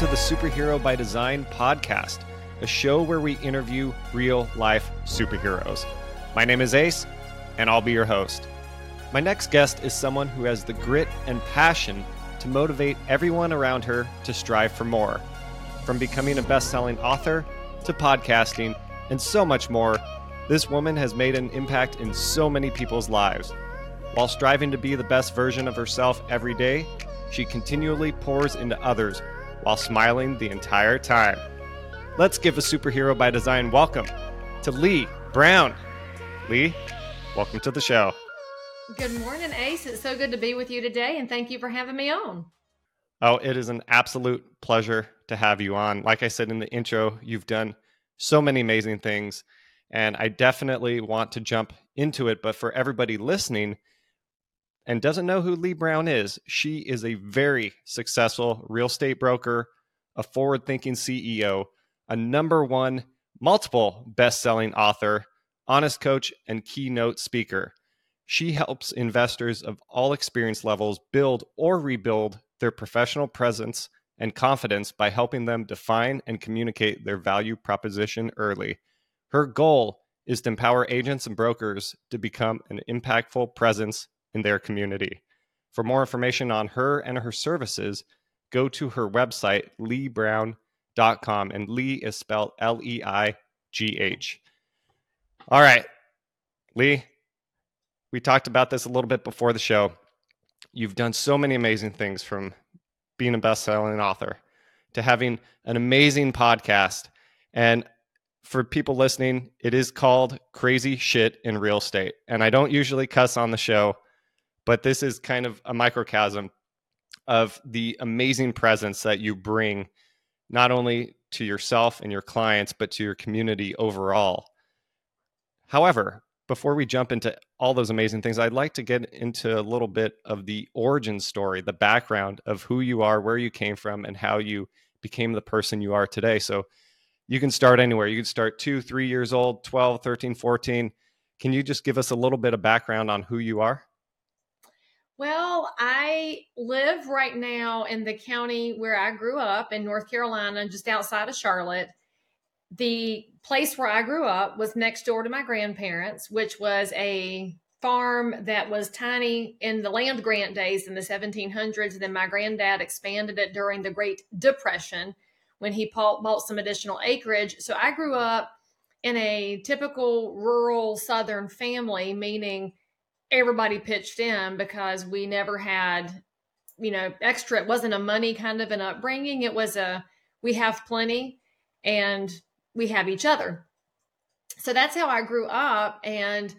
to the Superhero by Design podcast, a show where we interview real life superheroes. My name is Ace, and I'll be your host. My next guest is someone who has the grit and passion to motivate everyone around her to strive for more. From becoming a best selling author to podcasting and so much more, this woman has made an impact in so many people's lives. While striving to be the best version of herself every day, she continually pours into others while smiling the entire time. Let's give a superhero by design welcome to Leigh Brown. Leigh, welcome to the show. Good morning, Ace. It's so good to be with you today, and thank you for having me on. Oh, it is an absolute pleasure to have you on. Like I said in the intro, you've done so many amazing things, and I definitely want to jump into it. But for everybody listening and doesn't know who Leigh Brown is, she is a very successful real estate broker, a forward thinking CEO, a number one, multiple best selling author, honest coach, and keynote speaker. She helps investors of all experience levels build or rebuild their professional presence and confidence by helping them define and communicate their value proposition early. Her goal is to empower agents and brokers to become an impactful presence in their community. For more information on her and her services, go to her website, leighbrown.com. And Leigh is spelled L E I G H. All right, Leigh, we talked about this a little bit before the show. You've done so many amazing things from being a best-selling author to having an amazing podcast. And for people listening, it is called Crazy Shit in Real Estate. And I don't usually cuss on the show, but this is kind of a microcosm of the amazing presence that you bring not only to yourself and your clients, but to your community overall. However, before we jump into all those amazing things, I'd like to get into a little bit of the origin story, the background of who you are, where you came from, and how you became the person you are today. So you can start anywhere. You can start two, three years old, 12, 13, 14. Can you just give us a little bit of background on who you are? Well, I live right now in the county where I grew up in North Carolina, just outside of Charlotte the place where I grew up was next door to my grandparents, which was a farm that was tiny in the land grant days in the 1700s. And then my granddad expanded it during the Great Depression when he bought some additional acreage. So I grew up in a typical rural Southern family, meaning everybody pitched in because we never had, you know, extra. It wasn't a money kind of an upbringing. It was a, we have plenty and we have each other. So that's how I grew up. And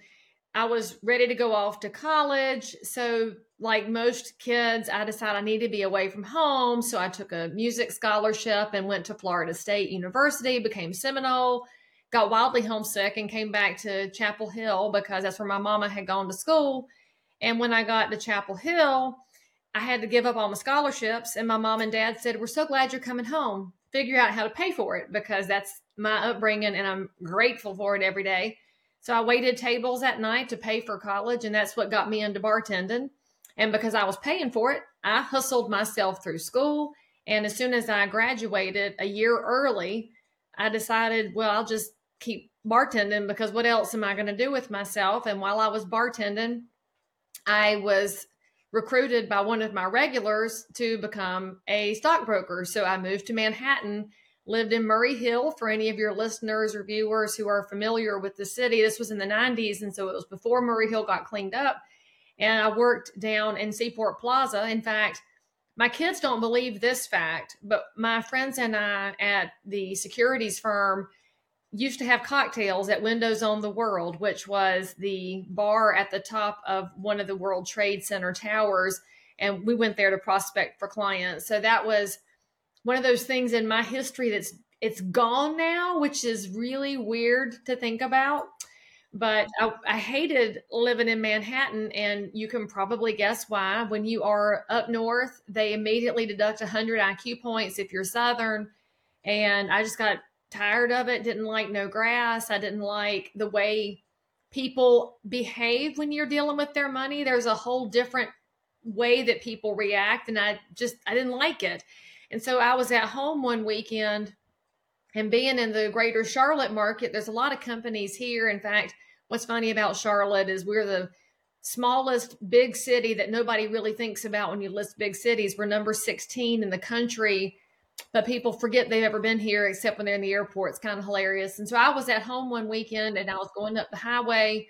I was ready to go off to college. So, like most kids, I decided I needed to be away from home. So, I took a music scholarship and went to Florida State University, became Seminole, got wildly homesick, and came back to Chapel Hill because that's where my mama had gone to school. And when I got to Chapel Hill, I had to give up all my scholarships. And my mom and dad said, We're so glad you're coming home. Figure out how to pay for it because that's my upbringing and I'm grateful for it every day. So I waited tables at night to pay for college, and that's what got me into bartending. And because I was paying for it, I hustled myself through school. And as soon as I graduated a year early, I decided, well, I'll just keep bartending because what else am I going to do with myself? And while I was bartending, I was recruited by one of my regulars to become a stockbroker. So I moved to Manhattan lived in Murray Hill for any of your listeners or viewers who are familiar with the city. This was in the 90s, and so it was before Murray Hill got cleaned up. And I worked down in Seaport Plaza. In fact, my kids don't believe this fact, but my friends and I at the securities firm used to have cocktails at Windows on the World, which was the bar at the top of one of the World Trade Center towers. And we went there to prospect for clients. So that was one of those things in my history that's it's gone now, which is really weird to think about. But I, I, hated living in Manhattan, and you can probably guess why. When you are up north, they immediately deduct 100 IQ points if you're Southern. And I just got tired of it. Didn't like no grass. I didn't like the way people behave when you're dealing with their money. There's a whole different way that people react, and I just I didn't like it. And so I was at home one weekend and being in the greater Charlotte market, there's a lot of companies here. In fact, what's funny about Charlotte is we're the smallest big city that nobody really thinks about when you list big cities. We're number 16 in the country, but people forget they've ever been here except when they're in the airport. It's kind of hilarious. And so I was at home one weekend and I was going up the highway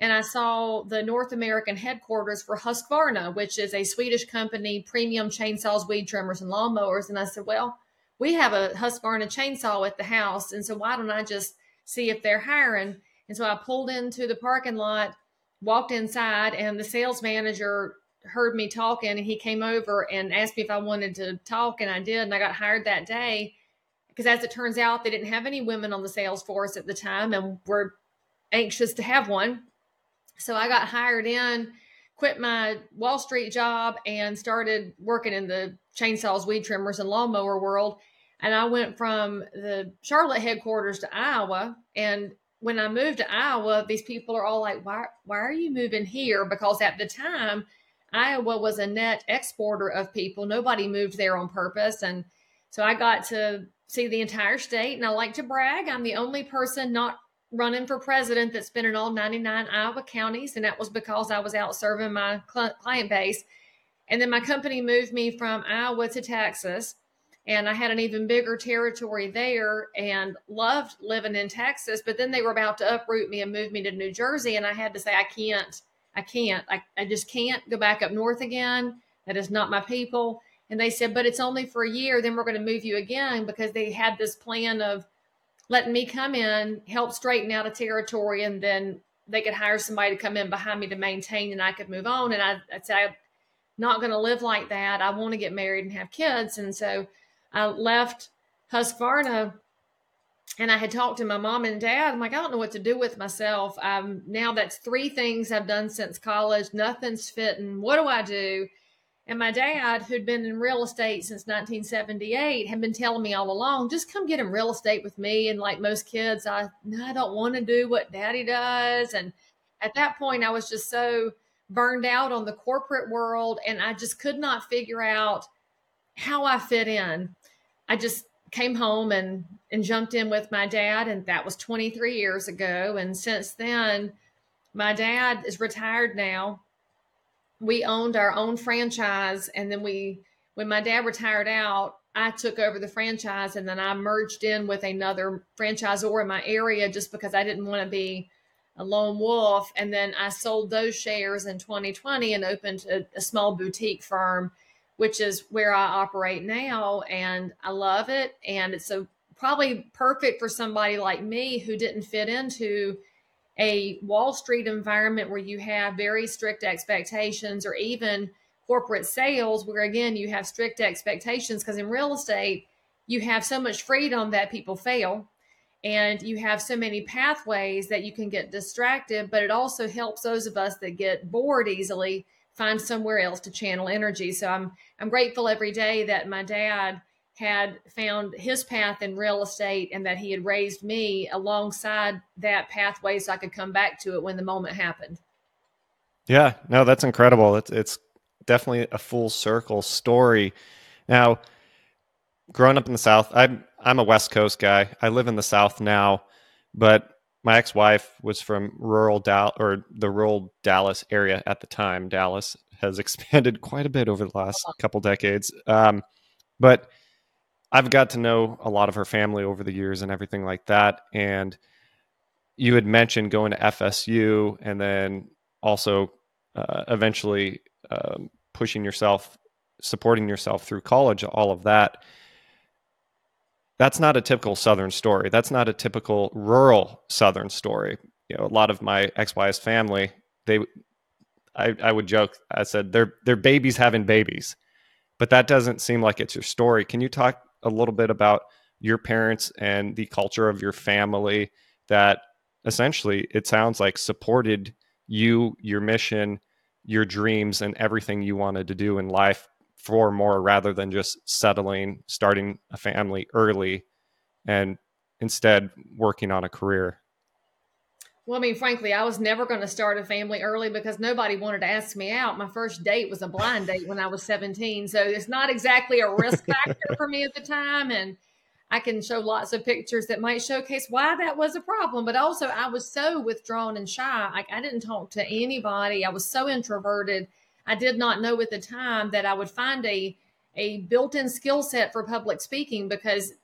and I saw the North American headquarters for Husqvarna, which is a Swedish company, premium chainsaws, weed trimmers, and lawnmowers. And I said, well, we have a Husqvarna chainsaw at the house. And so why don't I just see if they're hiring? And so I pulled into the parking lot, walked inside, and the sales manager heard me talking and he came over and asked me if I wanted to talk. And I did. And I got hired that day because as it turns out, they didn't have any women on the sales force at the time and were anxious to have one. So I got hired in, quit my Wall Street job, and started working in the chainsaws, weed trimmers, and lawnmower world. And I went from the Charlotte headquarters to Iowa. And when I moved to Iowa, these people are all like, why, why are you moving here? Because at the time, Iowa was a net exporter of people. Nobody moved there on purpose. And so I got to see the entire state. And I like to brag. I'm the only person not running for president that's been in all 99 Iowa counties. And that was because I was out serving my client base. And then my company moved me from Iowa to Texas. And I had an even bigger territory there and loved living in Texas. But then they were about to uproot me and move me to New Jersey. And I had to say, I can't, I can't, I, I just can't go back up north again. That is not my people. And they said, but it's only for a year. Then we're going to move you again because they had this plan of letting me come in, help straighten out a territory, and then they could hire somebody to come in behind me to maintain and I could move on. And I, I said, I'm not going to live like that. I want to get married and have kids. And so I left Husqvarna and I had talked to my mom and dad. I'm like, I don't know what to do with myself. Um, now that's three things I've done since college. Nothing's fitting. What do I do? And my dad, who'd been in real estate since 1978, had been telling me all along, just come get in real estate with me. And like most kids, I, no, I don't want to do what daddy does. And at that point, I was just so burned out on the corporate world. And I just could not figure out how I fit in. I just came home and, and jumped in with my dad. And that was 23 years ago. And since then, my dad is retired now we owned our own franchise and then we when my dad retired out i took over the franchise and then i merged in with another franchisor in my area just because i didn't want to be a lone wolf and then i sold those shares in 2020 and opened a, a small boutique firm which is where i operate now and i love it and it's so probably perfect for somebody like me who didn't fit into a Wall Street environment where you have very strict expectations or even corporate sales where again you have strict expectations because in real estate you have so much freedom that people fail and you have so many pathways that you can get distracted but it also helps those of us that get bored easily find somewhere else to channel energy so i'm i'm grateful every day that my dad had found his path in real estate and that he had raised me alongside that pathway so I could come back to it when the moment happened. Yeah, no, that's incredible. It's it's definitely a full circle story. Now, growing up in the South, I'm I'm a West Coast guy. I live in the South now, but my ex-wife was from rural Dallas or the rural Dallas area at the time. Dallas has expanded quite a bit over the last uh-huh. couple decades. Um, but I've got to know a lot of her family over the years and everything like that. And you had mentioned going to FSU and then also uh, eventually um, pushing yourself, supporting yourself through college, all of that. That's not a typical Southern story. That's not a typical rural Southern story. You know, a lot of my ex-wife's family, they, I, I would joke, I said, they're, they're babies having babies, but that doesn't seem like it's your story. Can you talk a little bit about your parents and the culture of your family that essentially it sounds like supported you, your mission, your dreams, and everything you wanted to do in life for more rather than just settling, starting a family early, and instead working on a career. Well, I mean, frankly, I was never going to start a family early because nobody wanted to ask me out. My first date was a blind date when I was 17. So it's not exactly a risk factor for me at the time. And I can show lots of pictures that might showcase why that was a problem. But also, I was so withdrawn and shy. Like, I didn't talk to anybody. I was so introverted. I did not know at the time that I would find a a built-in skill set for public speaking because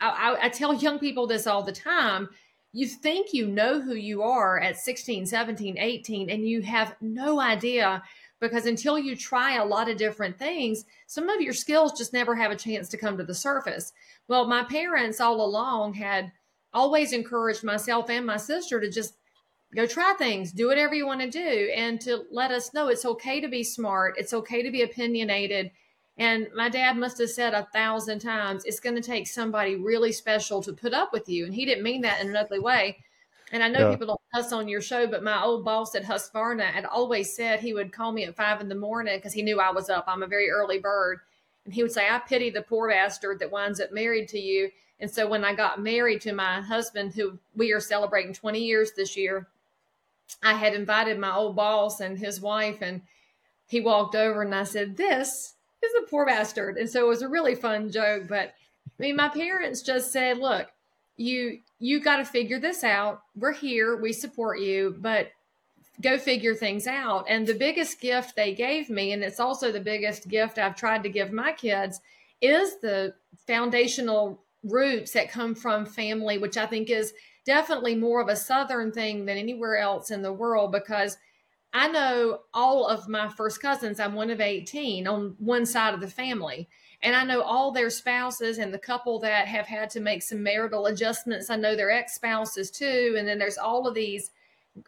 I, I, I tell young people this all the time you think you know who you are at 16, 17, 18, and you have no idea because until you try a lot of different things, some of your skills just never have a chance to come to the surface. Well, my parents all along had always encouraged myself and my sister to just go try things, do whatever you want to do, and to let us know it's okay to be smart, it's okay to be opinionated, and my dad must have said a thousand times, it's going to take somebody really special to put up with you. And he didn't mean that in an ugly way. And I know yeah. people don't cuss on your show, but my old boss at Husqvarna had always said he would call me at five in the morning because he knew I was up. I'm a very early bird. And he would say, I pity the poor bastard that winds up married to you. And so when I got married to my husband, who we are celebrating 20 years this year, I had invited my old boss and his wife, and he walked over and I said, This is a poor bastard. And so it was a really fun joke. But I mean, my parents just said, look, you you got to figure this out. We're here, we support you, but go figure things out. And the biggest gift they gave me, and it's also the biggest gift I've tried to give my kids, is the foundational roots that come from family, which I think is definitely more of a Southern thing than anywhere else in the world because I know all of my first cousins. I'm one of 18 on one side of the family. And I know all their spouses and the couple that have had to make some marital adjustments. I know their ex spouses too. And then there's all of these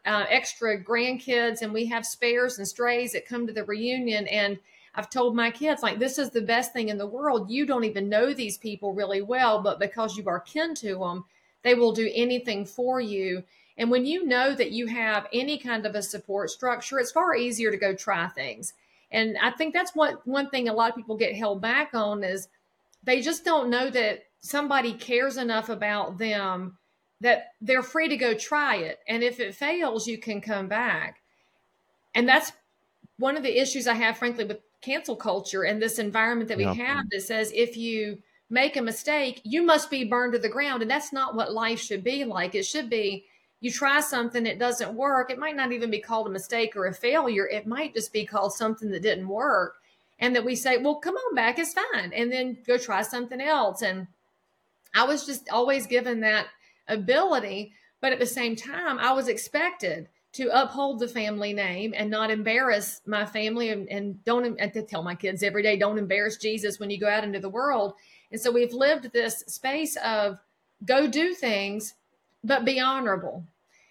uh, extra grandkids, and we have spares and strays that come to the reunion. And I've told my kids, like, this is the best thing in the world. You don't even know these people really well, but because you are kin to them, they will do anything for you. And when you know that you have any kind of a support structure, it's far easier to go try things. And I think that's what one thing a lot of people get held back on is they just don't know that somebody cares enough about them that they're free to go try it. And if it fails, you can come back. And that's one of the issues I have, frankly, with cancel culture and this environment that we have that says if you make a mistake, you must be burned to the ground. And that's not what life should be like. It should be you try something, it doesn't work. It might not even be called a mistake or a failure. It might just be called something that didn't work. And that we say, well, come on back, it's fine. And then go try something else. And I was just always given that ability. But at the same time, I was expected to uphold the family name and not embarrass my family and, and don't and to tell my kids every day, don't embarrass Jesus when you go out into the world. And so we've lived this space of go do things but be honorable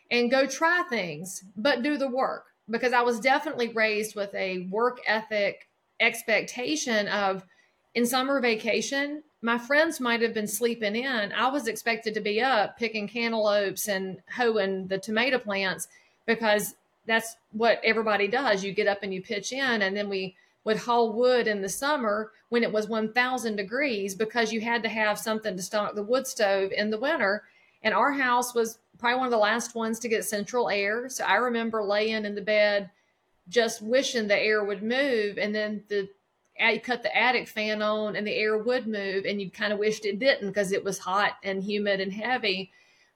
and go try things, but do the work. Because I was definitely raised with a work ethic expectation of in summer vacation, my friends might have been sleeping in. I was expected to be up picking cantaloupes and hoeing the tomato plants because that's what everybody does. You get up and you pitch in, and then we would haul wood in the summer when it was 1000 degrees because you had to have something to stock the wood stove in the winter and our house was probably one of the last ones to get central air. So I remember laying in the bed just wishing the air would move. And then the you cut the attic fan on and the air would move and you kind of wished it didn't because it was hot and humid and heavy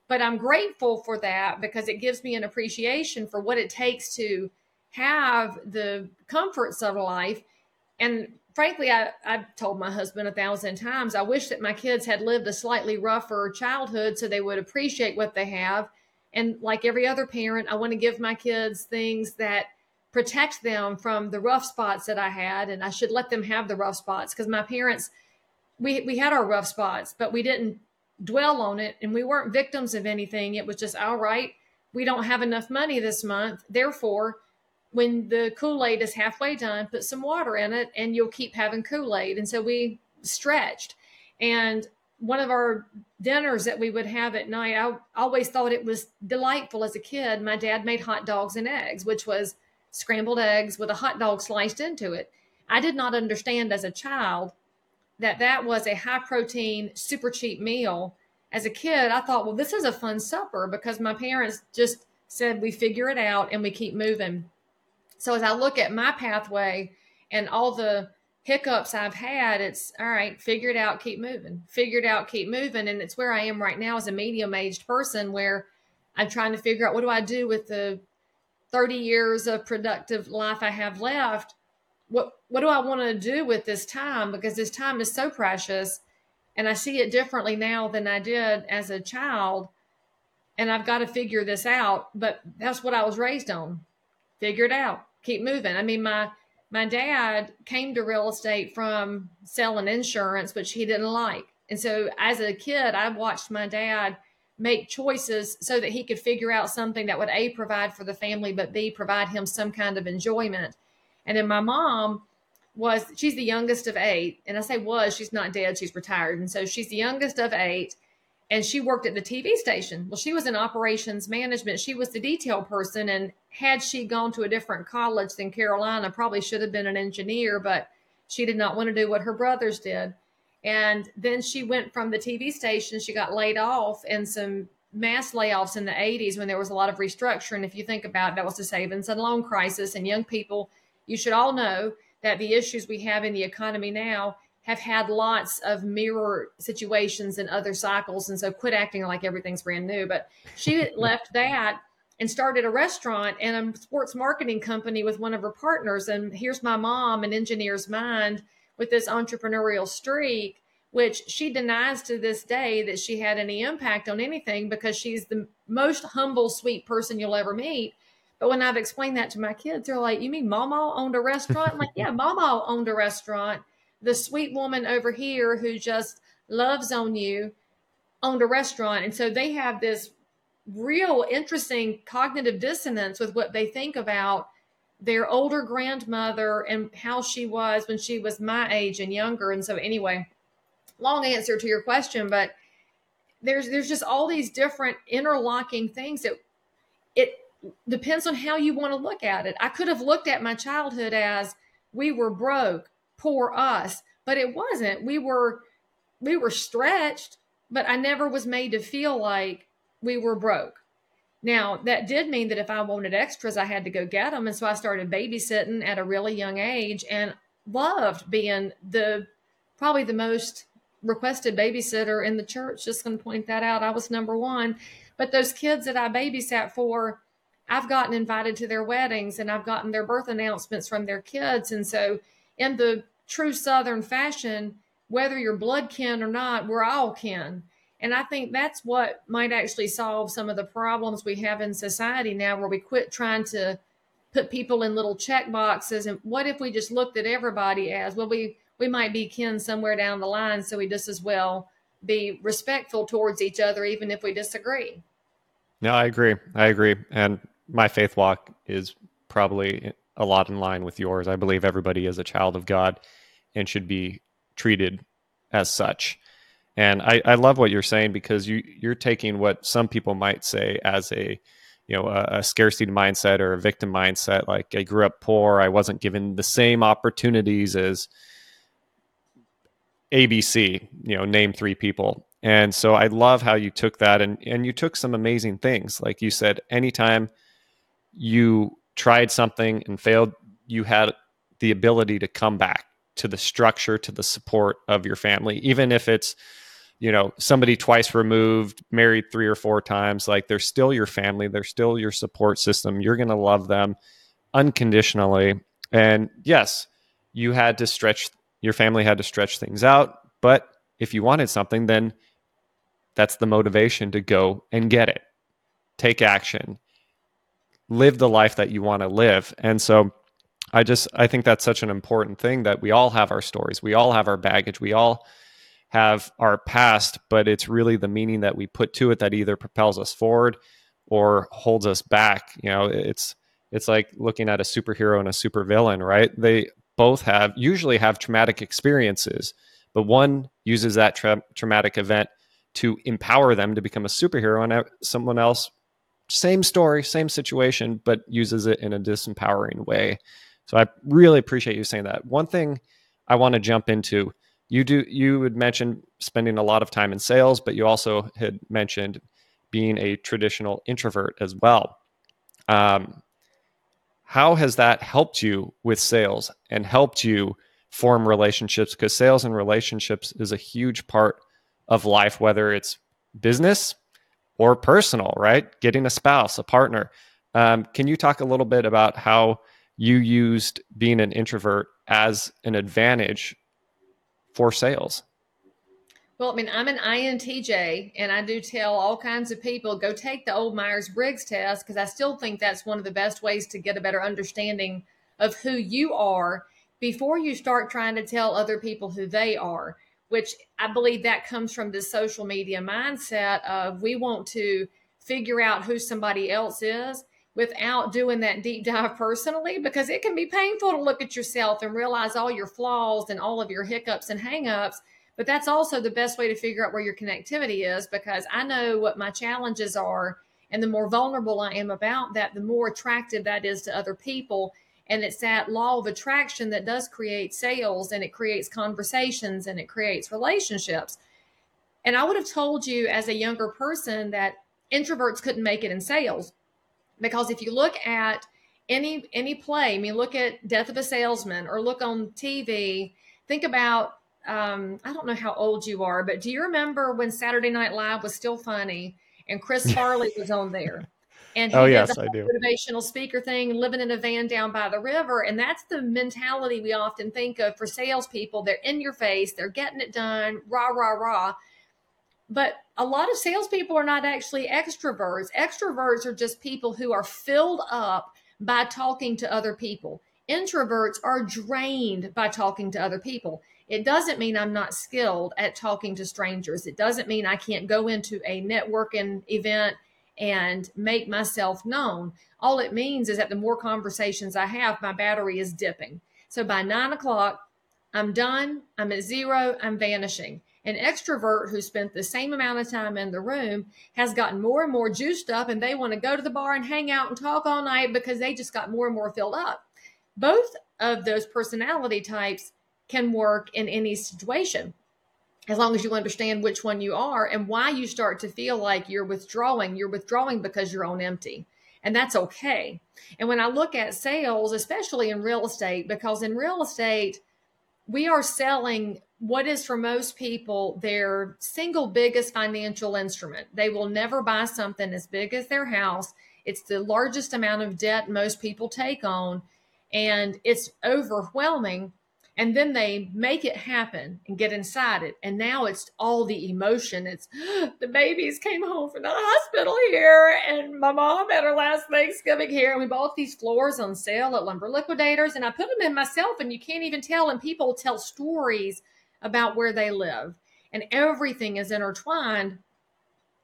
but i'm grateful for that because it gives me an appreciation for what it takes to have the comforts of life and frankly, I, I've told my husband a thousand times, I wish that my kids had lived a slightly rougher childhood so they would appreciate what they have. And like every other parent, I want to give my kids things that protect them from the rough spots that I had. And I should let them have the rough spots because my parents, we, we had our rough spots, but we didn't dwell on it and we weren't victims of anything. It was just, all right, we don't have enough money this month. Therefore, when the Kool-Aid is halfway done, put some water in it and you'll keep having Kool-Aid. And so we stretched. And one of our dinners that we would have at night, I always thought it was delightful as a kid. My dad made hot dogs and eggs, which was scrambled eggs with a hot dog sliced into it. I did not understand as a child that that was a high protein, super cheap meal. As a kid, I thought, well, this is a fun supper because my parents just said we figure it out and we keep moving. So as I look at my pathway and all the hiccups I've had, it's all right, figure it out, keep moving, figure it out, keep moving. And it's where I am right now as a medium aged person where I'm trying to figure out what do I do with the 30 years of productive life I have left. What what do I want to do with this time? Because this time is so precious and I see it differently now than I did as a child. And I've got to figure this out. But that's what I was raised on. Figure it out. Keep moving. I mean, my my dad came to real estate from selling insurance, which he didn't like. And so as a kid, I watched my dad make choices so that he could figure out something that would A, provide for the family, but B, provide him some kind of enjoyment. And then my mom was, she's the youngest of eight. And I say was, she's not dead, she's retired. And so she's the youngest of eight and she worked at the TV station. Well, she was in operations management. She was the detail person. And had she gone to a different college than Carolina, probably should have been an engineer, but she did not want to do what her brothers did. And then she went from the TV station, she got laid off and some mass layoffs in the 80s when there was a lot of restructuring. If you think about it, that was the savings and loan crisis. And young people, you should all know that the issues we have in the economy now have had lots of mirror situations in other cycles. And so quit acting like everything's brand new. But she left that and started a restaurant and a sports marketing company with one of her partners. And here's my mom, an engineer's mind with this entrepreneurial streak, which she denies to this day that she had any impact on anything because she's the most humble, sweet person you'll ever meet. But when I've explained that to my kids, they're like, You mean Mama owned a restaurant? I'm like, yeah, Mama owned a restaurant the sweet woman over here who just loves on you owned a restaurant. And so they have this real interesting cognitive dissonance with what they think about their older grandmother and how she was when she was my age and younger. And so anyway, long answer to your question, but there's there's just all these different interlocking things that it depends on how you want to look at it. I could have looked at my childhood as we were broke poor us, but it wasn't. We were we were stretched, but I never was made to feel like we were broke. Now, that did mean that if I wanted extras, I had to go get them. And so I started babysitting at a really young age and loved being the probably the most requested babysitter in the church. Just going to point that out. I was number one. But those kids that I babysat for, I've gotten invited to their weddings and I've gotten their birth announcements from their kids. And so, in the true Southern fashion, whether you're blood kin or not, we're all kin. And I think that's what might actually solve some of the problems we have in society now, where we quit trying to put people in little check boxes. And what if we just looked at everybody as well? We we might be kin somewhere down the line, so we just as well be respectful towards each other, even if we disagree. No, I agree. I agree. And my faith walk is probably a lot in line with yours. I believe everybody is a child of God and should be treated as such. And I, I love what you're saying because you you're taking what some people might say as a you know a, a, scarcity mindset or a victim mindset. Like I grew up poor, I wasn't given the same opportunities as ABC. You know, name three people. And so I love how you took that and and you took some amazing things. Like you said, anytime you tried something and failed, you had the ability to come back to the structure, to the support of your family, even if it's, you know, somebody twice removed, married three or four times, like they're still your family, they're still your support system. You're going to love them unconditionally. And yes, you had to stretch, your family had to stretch things out. But if you wanted something, then that's the motivation to go and get it. Take action. Live the life that you want to live. And so I just I think that's such an important thing that we all have our stories, we all have our baggage, we all have our past, but it's really the meaning that we put to it that either propels us forward or holds us back. You know, it's it's like looking at a superhero and a supervillain, right? They both have usually have traumatic experiences, but one uses that tra- traumatic event to empower them to become a superhero, and someone else, same story, same situation, but uses it in a disempowering way. So I really appreciate you saying that. One thing I want to jump into, you do you had mentioned spending a lot of time in sales, but you also had mentioned being a traditional introvert as well. Um, how has that helped you with sales and helped you form relationships? Because sales and relationships is a huge part of life, whether it's business or personal, right? Getting a spouse, a partner. Um, can you talk a little bit about how you used being an introvert as an advantage for sales? Well, I mean, I'm an INTJ, and I do tell all kinds of people go take the old Myers Briggs test because I still think that's one of the best ways to get a better understanding of who you are before you start trying to tell other people who they are. Which I believe that comes from the social media mindset of we want to figure out who somebody else is without doing that deep dive personally because it can be painful to look at yourself and realize all your flaws and all of your hiccups and hangups but that's also the best way to figure out where your connectivity is because I know what my challenges are. And the more vulnerable I am about that, the more attractive that is to other people. And it's that law of attraction that does create sales and it creates conversations and it creates relationships. And I would have told you as a younger person that introverts couldn't make it in sales because if you look at any any play, I mean, look at Death of a Salesman or look on TV, think about um, I don't know how old you are, but do you remember when Saturday Night Live was still funny and Chris Farley was on there? And he oh, did yes, the I do. motivational speaker thing, living in a van down by the river. And that's the mentality we often think of for salespeople. They're in your face, they're getting it done, rah, rah, rah. But a lot of salespeople are not actually extroverts. Extroverts are just people who are filled up by talking to other people. Introverts are drained by talking to other people. It doesn't mean I'm not skilled at talking to strangers. It doesn't mean I can't go into a networking event and make myself known. All it means is that the more conversations I have, my battery is dipping. So by nine o'clock, I'm done, I'm at zero, I'm vanishing. An extrovert who spent the same amount of time in the room has gotten more and more juiced up and they want to go to the bar and hang out and talk all night because they just got more and more filled up. Both of those personality types can work in any situation as long as you understand which one you are and why you start to feel like you're withdrawing. You're withdrawing because you're on empty. And that's okay. And when I look at sales, especially in real estate, because in real estate, we are selling what is for most people their single biggest financial instrument. They will never buy something as big as their house. It's the largest amount of debt most people take on, and it's overwhelming and then they make it happen and get inside it and now it's all the emotion it's the babies came home from the hospital here and my mom had her last thanksgiving here and we bought these floors on sale at lumber liquidators and i put them in myself and you can't even tell and people tell stories about where they live and everything is intertwined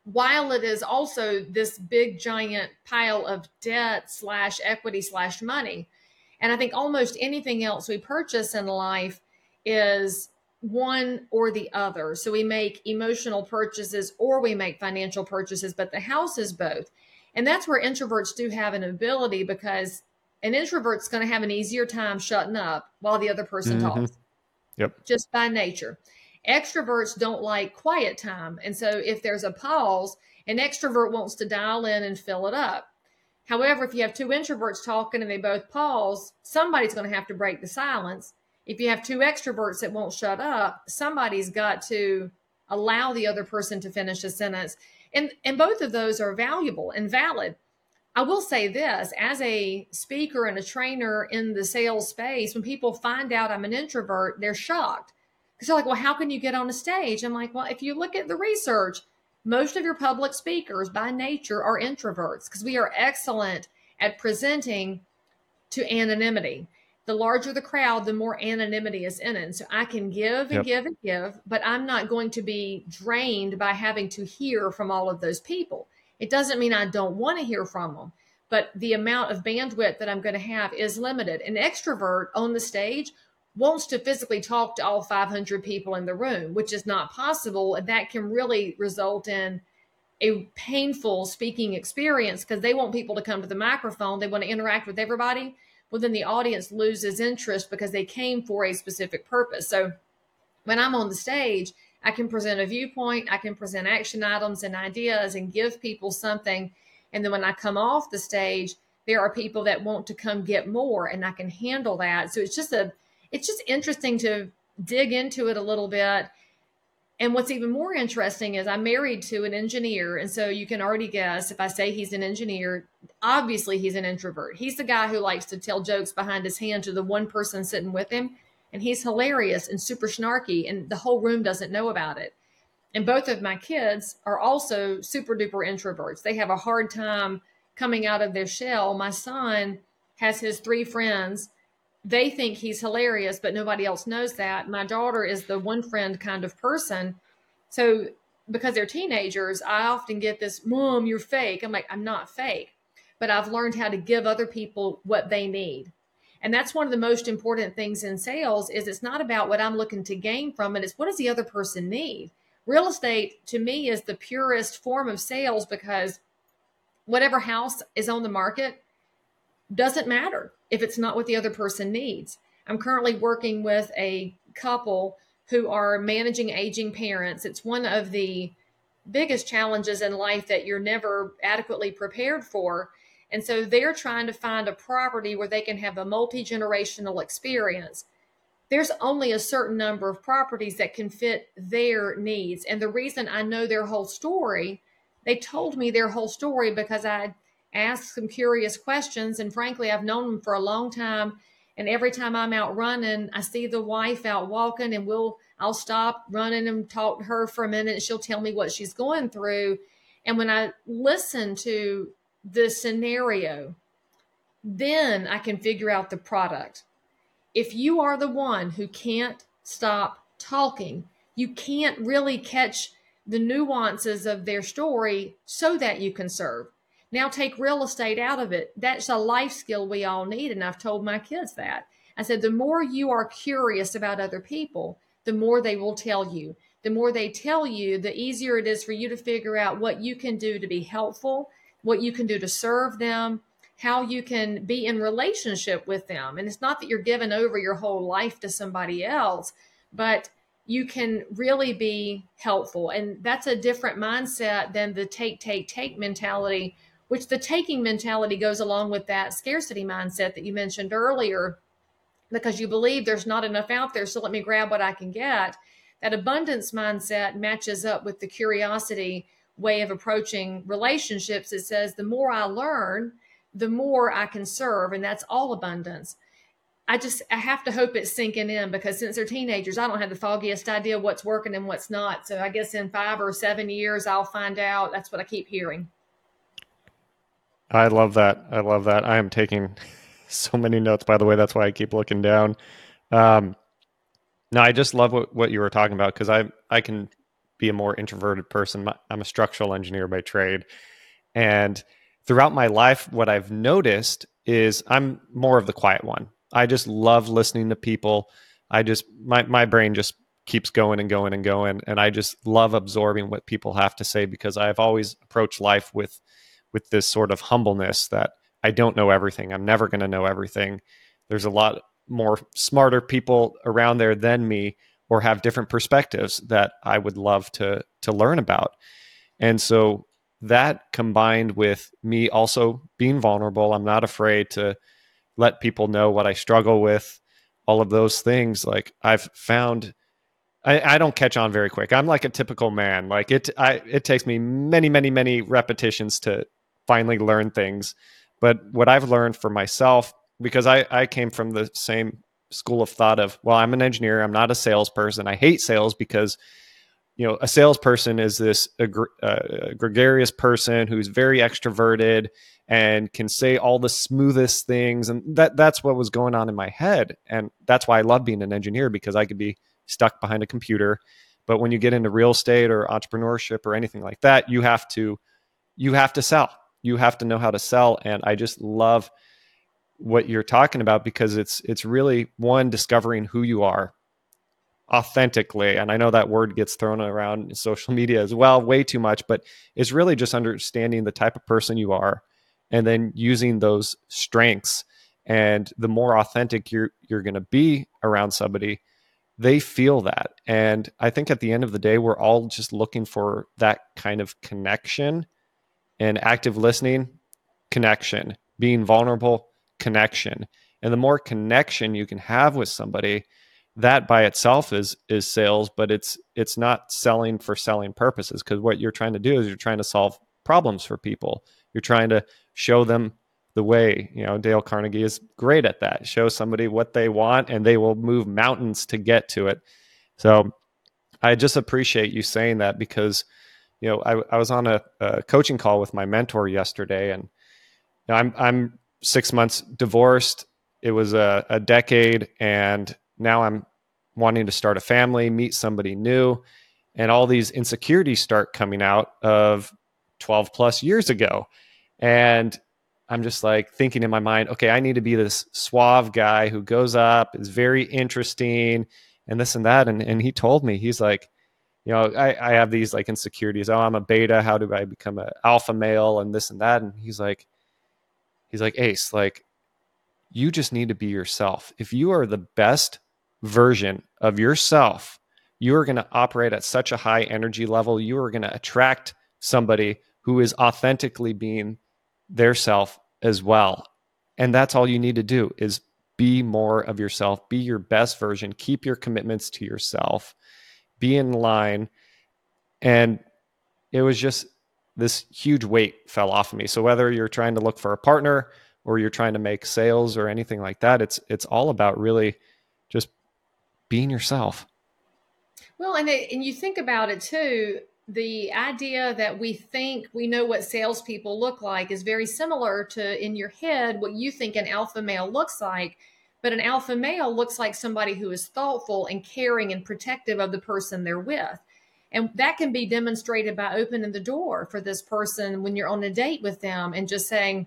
while it is also this big giant pile of debt slash equity slash money and I think almost anything else we purchase in life is one or the other. So we make emotional purchases or we make financial purchases, but the house is both. And that's where introverts do have an ability because an introvert's going to have an easier time shutting up while the other person mm-hmm. talks. Yep. Just by nature. Extroverts don't like quiet time. And so if there's a pause, an extrovert wants to dial in and fill it up. However, if you have two introverts talking and they both pause, somebody's going to have to break the silence. If you have two extroverts that won't shut up, somebody's got to allow the other person to finish a sentence. And and both of those are valuable and valid. I will say this as a speaker and a trainer in the sales space, when people find out I'm an introvert, they're shocked. Because they're like, well, how can you get on a stage? I'm like, well, if you look at the research, most of your public speakers by nature are introverts because we are excellent at presenting to anonymity. The larger the crowd, the more anonymity is in it. So I can give and yep. give and give, but I'm not going to be drained by having to hear from all of those people. It doesn't mean I don't want to hear from them, but the amount of bandwidth that I'm going to have is limited. An extrovert on the stage wants to physically talk to all 500 people in the room, which is not possible. And that can really result in a painful speaking experience because they want people to come to the microphone. They want to interact with everybody. Well, then the audience loses interest because they came for a specific purpose. So when I'm on the stage, I can present a viewpoint, I can present action items and ideas and give people something. And then when I come off the stage, there are people that want to come get more and I can handle that. So it's just a it's just interesting to dig into it a little bit. And what's even more interesting is I'm married to an engineer. And so you can already guess if I say he's an engineer, obviously he's an introvert. He's the guy who likes to tell jokes behind his hand to the one person sitting with him. And he's hilarious and super snarky, and the whole room doesn't know about it. And both of my kids are also super duper introverts. They have a hard time coming out of their shell. My son has his three friends. They think he's hilarious, but nobody else knows that. My daughter is the one friend kind of person. So, because they're teenagers, I often get this, Mom, you're fake. I'm like, I'm not fake, but I've learned how to give other people what they need. And that's one of the most important things in sales is it's not about what I'm looking to gain from it, it's what does the other person need? Real estate to me is the purest form of sales because whatever house is on the market doesn't matter if it's not what the other person needs. I'm currently working with a couple who are managing aging parents. It's one of the biggest challenges in life that you're never adequately prepared for. And so they're trying to find a property where they can have a multi generational experience. There's only a certain number of properties that can fit their needs. And the reason I know their whole story they told me their whole story because I asked some curious questions. And frankly, I've known them for a long time. And every time I'm out running, I see the wife out walking, and we'll I'll stop running and talk to her for a minute. She'll tell me what she's going through. And when I listen to the scenario, then I can figure out the product. If you are the one who can't stop talking, you can't really catch the nuances of their story so that you can serve. Now take real estate out of it. That's a life skill we all need. And I've told my kids that. I said, the more you are curious about other people, the more they will tell you. The more they tell you, the easier it is for you to figure out what you can do to be helpful, what you can do to serve them, how you can be in relationship with them. And it's not that you're giving over your whole life to somebody else, but you can really be helpful. And that's a different mindset than the take, take, take mentality, which the taking mentality goes along with that scarcity mindset that you mentioned earlier, because you believe there's not enough out there. So let me grab what I can get. That abundance mindset matches up with the curiosity way of approaching relationships. It says the more I learn, the more I can serve. And that's all abundance. I just I have to hope it's sinking in because since they're teenagers, I don't have the foggiest idea what's working and what's not. So I guess in five or seven years, I'll find out. That's what I keep hearing. I love that. I love that. I am taking so many notes. By the way, that's why I keep looking down. Um, no, I just love what, what you were talking about because I I can be a more introverted person. I'm a structural engineer by trade, and throughout my life, what I've noticed is I'm more of the quiet one. I just love listening to people. I just my my brain just keeps going and going and going and I just love absorbing what people have to say because I've always approached life with with this sort of humbleness that I don't know everything. I'm never going to know everything. There's a lot more smarter people around there than me or have different perspectives that I would love to to learn about. And so that combined with me also being vulnerable, I'm not afraid to let people know what I struggle with, all of those things. Like I've found I, I, don't catch on very quick. I'm like a typical man. Like it I it takes me many, many, many repetitions to finally learn things. But what I've learned for myself, because I, I came from the same school of thought of, well, I'm an engineer, I'm not a salesperson. I hate sales because you know a salesperson is this uh, gregarious person who's very extroverted and can say all the smoothest things and that that's what was going on in my head and that's why I love being an engineer because I could be stuck behind a computer but when you get into real estate or entrepreneurship or anything like that you have to you have to sell you have to know how to sell and I just love what you're talking about because it's it's really one discovering who you are authentically and i know that word gets thrown around in social media as well way too much but it's really just understanding the type of person you are and then using those strengths. And the more authentic you're you're going to be around somebody they feel that. And i think at the end of the day we're all just looking for that kind of connection and active listening connection being vulnerable, connection. And the more connection you can have with somebody, that by itself is is sales, but it's it's not selling for selling purposes because what you're trying to do is you're trying to solve problems for people. You're trying to show them the way. You know, Dale Carnegie is great at that. Show somebody what they want and they will move mountains to get to it. So I just appreciate you saying that because, you know, I, I was on a, a, coaching call with my mentor yesterday and you know, I'm, I'm six months divorced. It was a, a decade and now I'm wanting to start a family, meet somebody new, and all these insecurities start coming out of 12 plus years ago. And I'm just like thinking in my mind, okay, I need to be this suave guy who goes up, is very interesting, and this and that. And and he told me, he's like, you know, I, I have these like insecurities. Oh, I'm a beta. How do I become an alpha male and this and that? And he's like, he's like, Ace, like, you just need to be yourself. If you are the best version of yourself, you are going to operate at such a high energy level. You are going to attract somebody who is authentically being their self as well. And that's all you need to do is be more of yourself, be your best version, keep your commitments to yourself, be in line. And it was just this huge weight fell off of me. So whether you're trying to look for a partner or you're trying to make sales or anything like that, it's it's all about really just being yourself. Well, and it, and you think about it too. The idea that we think we know what salespeople look like is very similar to in your head what you think an alpha male looks like. But an alpha male looks like somebody who is thoughtful and caring and protective of the person they're with. And that can be demonstrated by opening the door for this person when you're on a date with them and just saying,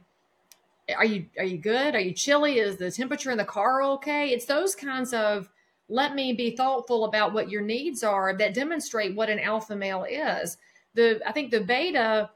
are you are you good? Are you chilly? Is the temperature in the car okay? It's those kinds of let me be thoughtful about what your needs are that demonstrate what an alpha male is. The I think the beta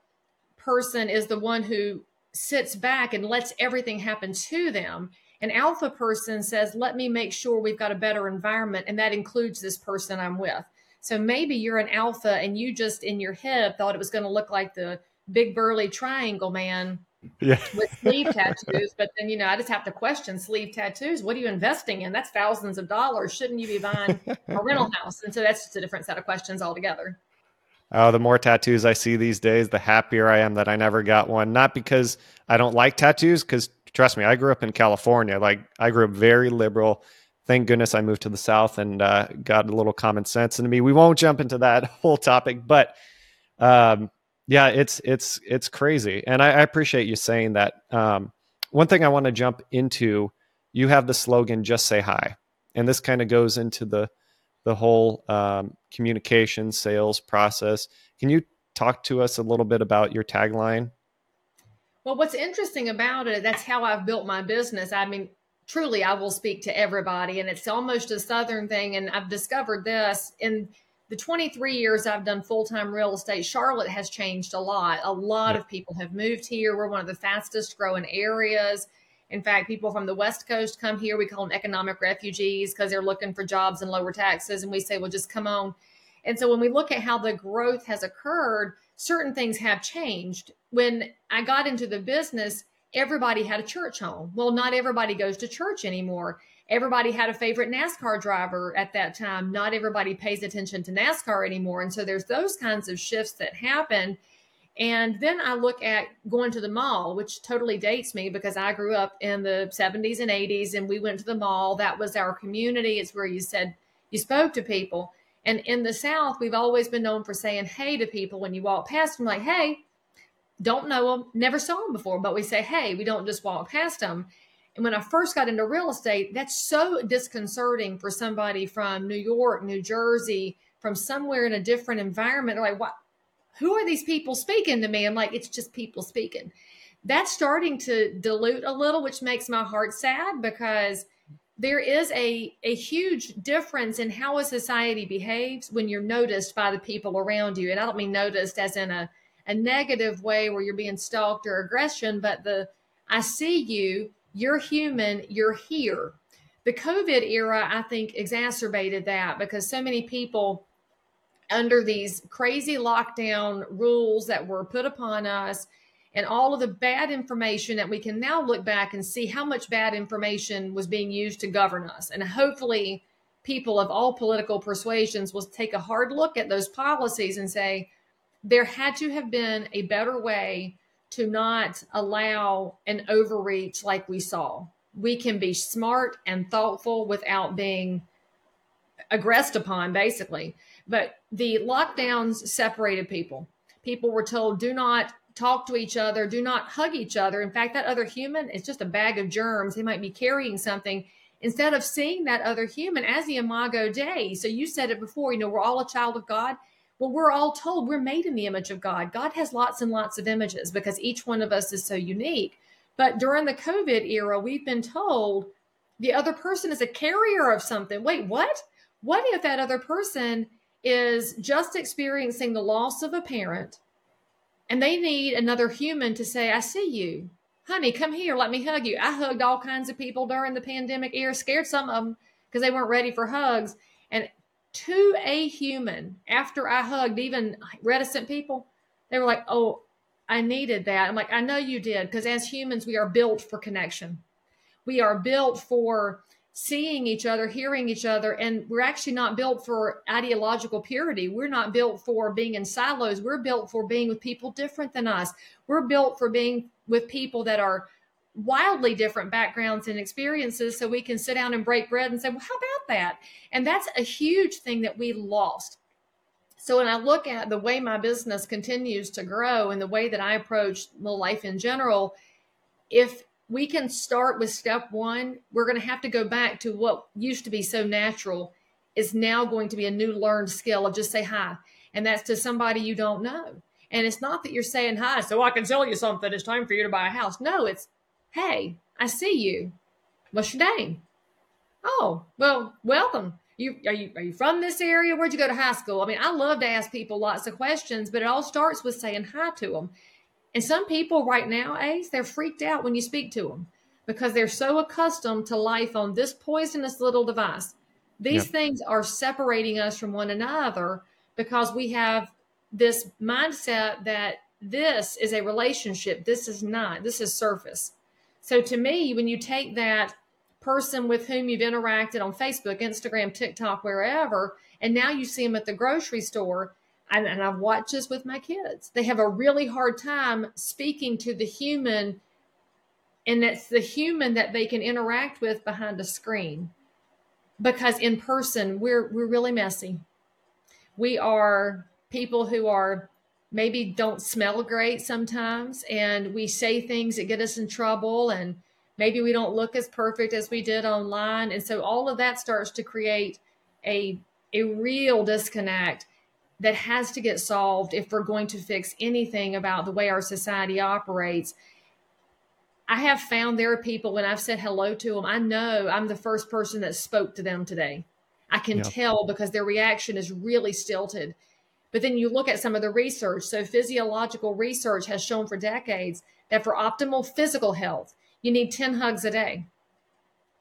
person is the one who sits back and lets everything happen to them. An alpha person says, "Let me make sure we've got a better environment and that includes this person I'm with." So maybe you're an alpha and you just in your head thought it was going to look like the big burly triangle man yeah. with sleeve tattoos. But then, you know, I just have to question sleeve tattoos. What are you investing in? That's thousands of dollars. Shouldn't you be buying a rental house? And so that's just a different set of questions altogether. Oh, the more tattoos I see these days, the happier I am that I never got one. Not because I don't like tattoos, because trust me, I grew up in California. Like I grew up very liberal. Thank goodness I moved to the South and uh, got a little common sense into me. We won't jump into that whole topic, but um, yeah, it's it's it's crazy, and I, I appreciate you saying that. Um, one thing I want to jump into, you have the slogan "Just say hi," and this kind of goes into the the whole um, communication sales process. Can you talk to us a little bit about your tagline? Well, what's interesting about it, that's how I've built my business. I mean, truly, I will speak to everybody, and it's almost a Southern thing. And I've discovered this in the 23 years I've done full time real estate, Charlotte has changed a lot. A lot yeah. of people have moved here. We're one of the fastest growing areas. In fact, people from the West Coast come here. We call them economic refugees because they're looking for jobs and lower taxes. And we say, well, just come on. And so when we look at how the growth has occurred, certain things have changed. When I got into the business, everybody had a church home. Well, not everybody goes to church anymore everybody had a favorite NASCAR driver at that time. Not everybody pays attention to NASCAR anymore. And so there's those kinds of shifts that happen. And then I look at going to the mall, which totally dates me because I grew up in the 70s and 80s and we went to the mall. That was our community. It's where you said you spoke to people. And in the South, we've always been known for saying hey to people when you walk past them, like, hey, don't know them, never saw them before, but we say hey, we don't just walk past them. And when I first got into real estate, that's so disconcerting for somebody from New York, New Jersey, from somewhere in a different environment. They're like, what? Who are these people speaking to me? I'm like, it's just people speaking. That's starting to dilute a little, which makes my heart sad because there is a, a huge difference in how a society behaves when you're noticed by the people around you. And I don't mean noticed as in a, a negative way where you're being stalked or aggression, but the I see you you're human, you're here. The COVID era, I think, exacerbated that because so many people, under these crazy lockdown rules that were put upon us, and all of the bad information that we can now look back and see how much bad information was being used to govern us. And hopefully, people of all political persuasions will take a hard look at those policies and say, there had to have been a better way to not allow an overreach like we saw. We can be smart and thoughtful without being aggressed upon, basically. But the lockdowns separated people. People were told, do not talk to each other, do not hug each other. In fact, that other human is just a bag of germs. They might be carrying something instead of seeing that other human as the imago Dei. So you said it before, you know, we're all a child of God. Well, we're all told we're made in the image of God. God has lots and lots of images because each one of us is so unique. But during the COVID era, we've been told the other person is a carrier of something. Wait, what? What if that other person is just experiencing the loss of a parent and they need another human to say, I see you. Honey, come here, let me hug you. I hugged all kinds of people during the pandemic era, scared some of them because they weren't ready for hugs. To a human, after I hugged even reticent people, they were like, Oh, I needed that. I'm like, I know you did, because as humans, we are built for connection. We are built for seeing each other, hearing each other, and we're actually not built for ideological purity. We're not built for being in silos. We're built for being with people different than us. We're built for being with people that are wildly different backgrounds and experiences so we can sit down and break bread and say, well, how about that? And that's a huge thing that we lost. So when I look at the way my business continues to grow and the way that I approach life in general, if we can start with step one. We're going to have to go back to what used to be so natural is now going to be a new learned skill of just say hi. And that's to somebody you don't know. And it's not that you're saying hi, so I can sell you something. It's time for you to buy a house. No, it's, hey, I see you. What's your name? Oh, well, welcome. You are you are you from this area? Where'd you go to high school? I mean, I love to ask people lots of questions, but it all starts with saying hi to them. And some people right now, Ace, they're freaked out when you speak to them because they're so accustomed to life on this poisonous little device. These yep. things are separating us from one another because we have this mindset that this is a relationship. This is not, this is surface. So to me, when you take that person with whom you've interacted on Facebook, Instagram, TikTok, wherever, and now you see them at the grocery store, and, and I've watched this with my kids. They have a really hard time speaking to the human, and it's the human that they can interact with behind a screen. Because in person, we're we're really messy. We are people who are maybe don't smell great sometimes, and we say things that get us in trouble, and maybe we don't look as perfect as we did online, and so all of that starts to create a a real disconnect that has to get solved if we're going to fix anything about the way our society operates. I have found there are people when I've said hello to them, I know I'm the first person that spoke to them today. I can yeah. tell because their reaction is really stilted. But then you look at some of the research. So, physiological research has shown for decades that for optimal physical health, you need 10 hugs a day.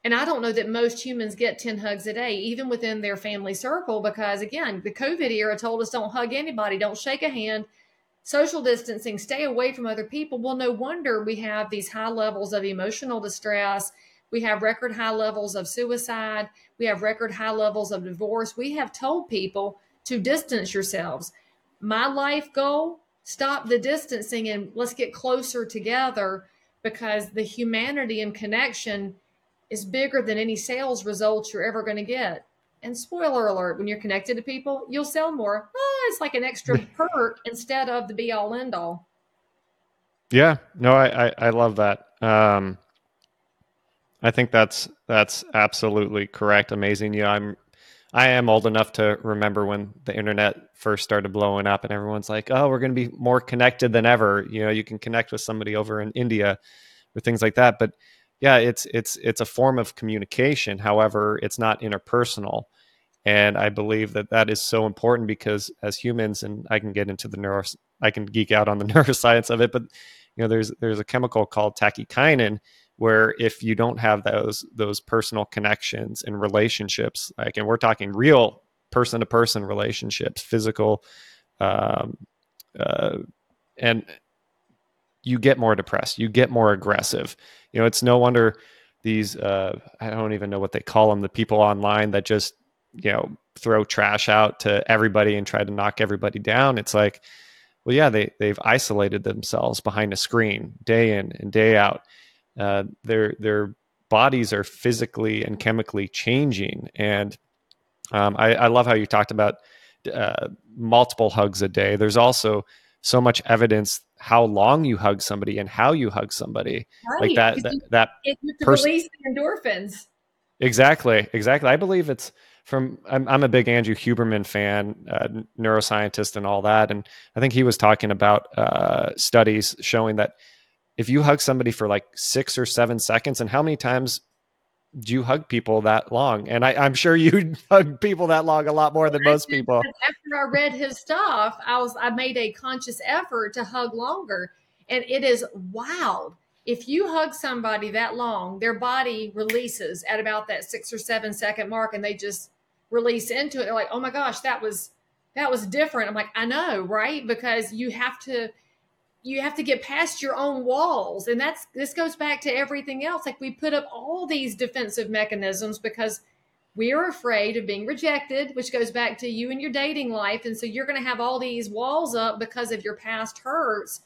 And I don't know that most humans get 10 hugs a day, even within their family circle, because again, the COVID era told us don't hug anybody, don't shake a hand, social distancing, stay away from other people. Well, no wonder we have these high levels of emotional distress. We have record high levels of suicide. We have record high levels of divorce. We have told people to distance yourselves. My life goal stop the distancing and let's get closer together because the humanity and connection is bigger than any sales results you're ever going to get. And spoiler alert, when you're connected to people, you'll sell more. Oh, it's like an extra perk instead of the be all end all. Yeah, no, I, I, I love that. Um, I think that's that's absolutely correct. Amazing. Yeah, I'm I am old enough to remember when the internet first started blowing up and everyone's like, "Oh, we're going to be more connected than ever." You know, you can connect with somebody over in India or things like that. But yeah, it's it's it's a form of communication. However, it's not interpersonal, and I believe that that is so important because as humans, and I can get into the neuro, I can geek out on the neuroscience of it, but you know, there's there's a chemical called tachykinin where if you don't have those those personal connections and relationships, like, and we're talking real person to person relationships, physical, um, uh, and you get more depressed, you get more aggressive. You know, it's no wonder these uh, I don't even know what they call them, the people online that just you know throw trash out to everybody and try to knock everybody down. It's like, well, yeah, they they've isolated themselves behind a screen day in and day out. Uh, their their bodies are physically and chemically changing, and um, I, I love how you talked about uh, multiple hugs a day. There's also so much evidence how long you hug somebody and how you hug somebody right. like that that, that it, pers- release the endorphins exactly exactly i believe it's from i'm, I'm a big andrew huberman fan uh, neuroscientist and all that and i think he was talking about uh, studies showing that if you hug somebody for like six or seven seconds and how many times do you hug people that long? And I, am sure you hug people that long a lot more than most people. After I read his stuff, I was I made a conscious effort to hug longer. And it is wild. If you hug somebody that long, their body releases at about that six or seven second mark and they just release into it. They're like, oh my gosh, that was that was different. I'm like, I know, right? Because you have to you have to get past your own walls. And that's this goes back to everything else. Like we put up all these defensive mechanisms because we are afraid of being rejected which goes back to you and your dating life. And so you're going to have all these walls up because of your past hurts.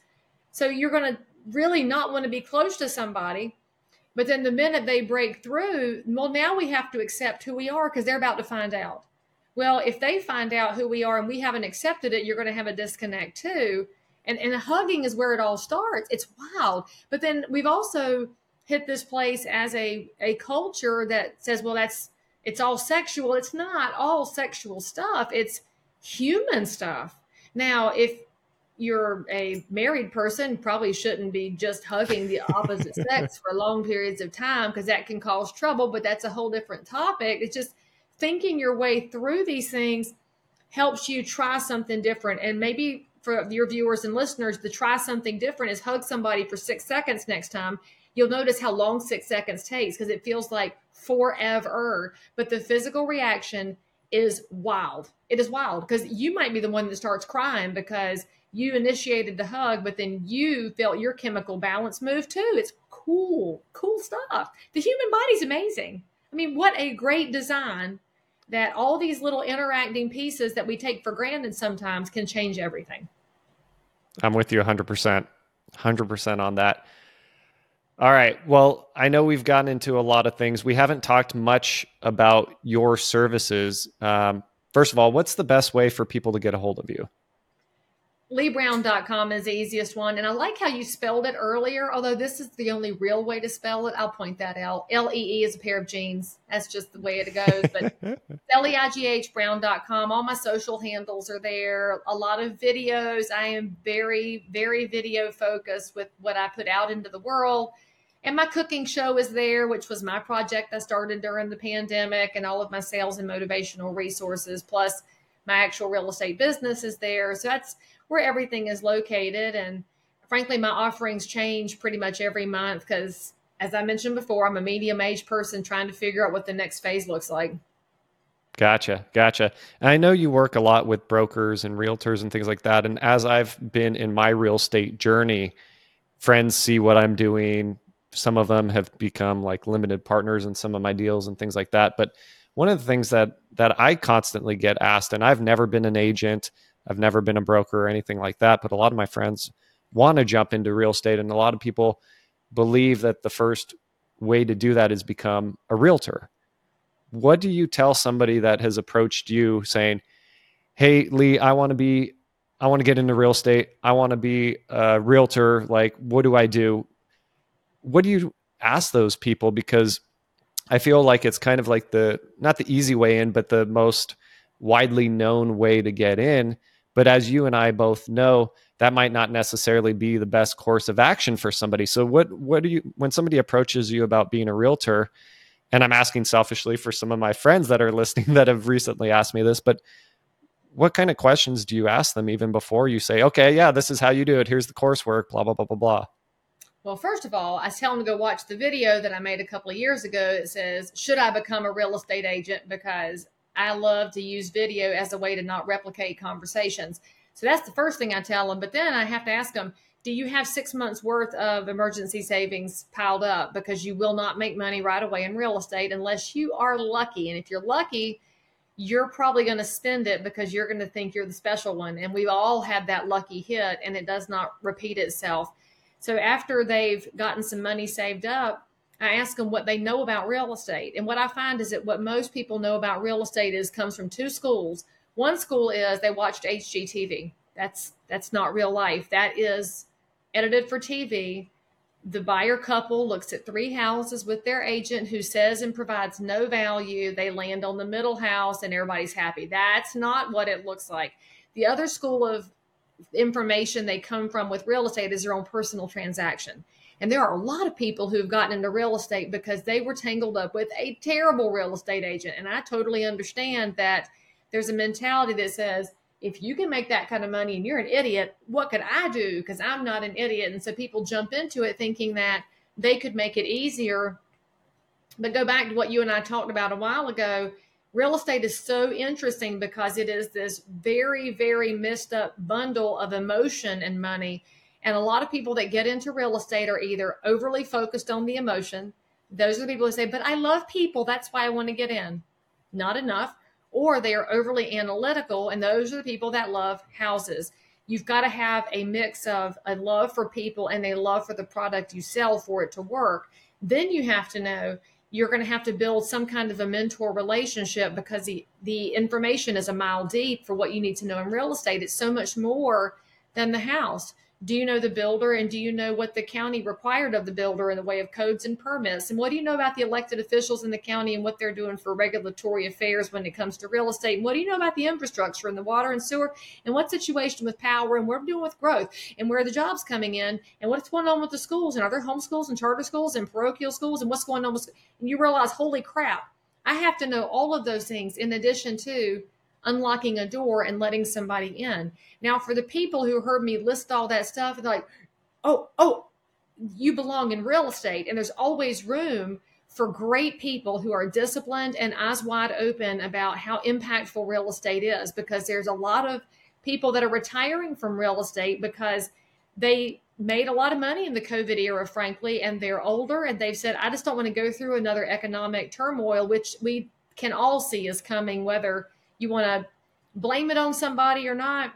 So you're going to really not want to be close to somebody. But then the minute they break through well now we have to accept who we are because they're about to find out. Well if they find out who we are and we haven't accepted it you're going to have a disconnect too and and hugging is where it all starts. It's wild. But then we've also hit this place as a a culture that says well that's it's all sexual. It's not all sexual stuff. It's human stuff. Now if you're a married person probably shouldn't be just hugging the opposite sex for long periods of time because that can cause trouble but that's a whole different topic. It's just thinking your way through these things helps you try something different. And maybe for your viewers and listeners to try something different is hug somebody for six seconds next time. You'll notice how long six seconds takes because it feels like forever. But the physical reaction is wild. It is wild because you might be the one that starts crying because you initiated the hug, but then you felt your chemical balance move too. It's cool, cool stuff. The human body's amazing. I mean, what a great design that all these little interacting pieces that we take for granted sometimes can change everything. I'm with you 100%. 100% on that. All right. Well, I know we've gotten into a lot of things. We haven't talked much about your services. Um, first of all, what's the best way for people to get a hold of you? leighbrown.com is the easiest one. And I like how you spelled it earlier, although this is the only real way to spell it. I'll point that out. L E E is a pair of jeans. That's just the way it goes. But L E I G H Brown.com. All my social handles are there. A lot of videos. I am very, very video focused with what I put out into the world. And my cooking show is there, which was my project I started during the pandemic, and all of my sales and motivational resources, plus my actual real estate business is there. So that's where everything is located. And frankly, my offerings change pretty much every month because, as I mentioned before, I'm a medium age person trying to figure out what the next phase looks like. Gotcha. Gotcha. And I know you work a lot with brokers and realtors and things like that. And as I've been in my real estate journey, friends see what I'm doing. Some of them have become like limited partners in some of my deals and things like that. But one of the things that that I constantly get asked, and I've never been an agent, I've never been a broker or anything like that, but a lot of my friends want to jump into real estate. And a lot of people believe that the first way to do that is become a realtor. What do you tell somebody that has approached you saying, Hey, Leigh, I want to be, I want to get into real estate. I want to be a realtor. Like, what do I do? What do you ask those people? Because I feel like it's kind of like the, not the easy way in, but the most widely known way to get in but as you and I both know, that might not necessarily be the best course of action for somebody. So what what do you when somebody approaches you about being a realtor, and I'm asking selfishly for some of my friends that are listening that have recently asked me this, but what kind of questions do you ask them even before you say, okay, yeah, this is how you do it. Here's the coursework, blah, blah, blah, blah, blah. Well, first of all, I tell them to go watch the video that I made a couple of years ago that says, Should I become a real estate agent? Because I love to use video as a way to not replicate conversations. So that's the first thing I tell them. But then I have to ask them, do you have six months worth of emergency savings piled up because you will not make money right away in real estate unless you are lucky and if you're lucky you're probably going to spend it because you're going to think you're the special one and we've all had that lucky hit and it does not repeat itself so after they've gotten some money saved up I ask them what they know about real estate. And what I find is that what most people know about real estate is comes from two schools. One school is they watched HGTV. That's that's not real life. That is edited for TV. The buyer couple looks at three houses with their agent who says and provides no value. They land on the middle house and everybody's happy. That's not what it looks like. The other school of information they come from with real estate is their own personal transaction. And there are a lot of people who've gotten into real estate because they were tangled up with a terrible real estate agent. And I totally understand that there's a mentality that says, if you can make that kind of money and you're an idiot, what could I do? Because I'm not an idiot. And so people jump into it thinking that they could make it easier. But go back to what you and I talked about a while ago. Real estate is so interesting because it is this very, very messed up bundle of emotion and money and a lot of people that get into real estate are either overly focused on the emotion. Those are the people who say, but I love people. That's why I want to get in. Not enough. Or they are overly analytical. And those are the people that love houses. You've got to have a mix of a love for people and a love for the product you sell for it to work. Then you have to know you're going to have to build some kind of a mentor relationship because the, the information is a mile deep for what you need to know in real estate. It's so much more than the house do you know the builder and do you know what the county required of the builder in the way of codes and permits? And what do you know about the elected officials in the county and what they're doing for regulatory affairs when it comes to real estate? And what do you know about the infrastructure and the water and sewer and what situation with power and what we're doing with growth and where the jobs coming in and what's going on with the schools and are there homeschools and charter schools and parochial schools and what's going on with and you realize holy crap i have to know all of those things in addition to unlocking a door and letting somebody in. Now, for the people who heard me list all that stuff, they're like, oh, oh, you belong in real estate. And there's always room for great people who are disciplined and eyes wide open about how impactful real estate is because there's a lot of people that are retiring from real estate because they made a lot of money in the COVID era, frankly, and they're older and they've said, I just don't want to go through another economic turmoil, which we can all see is coming, whether you want to blame it on somebody or not,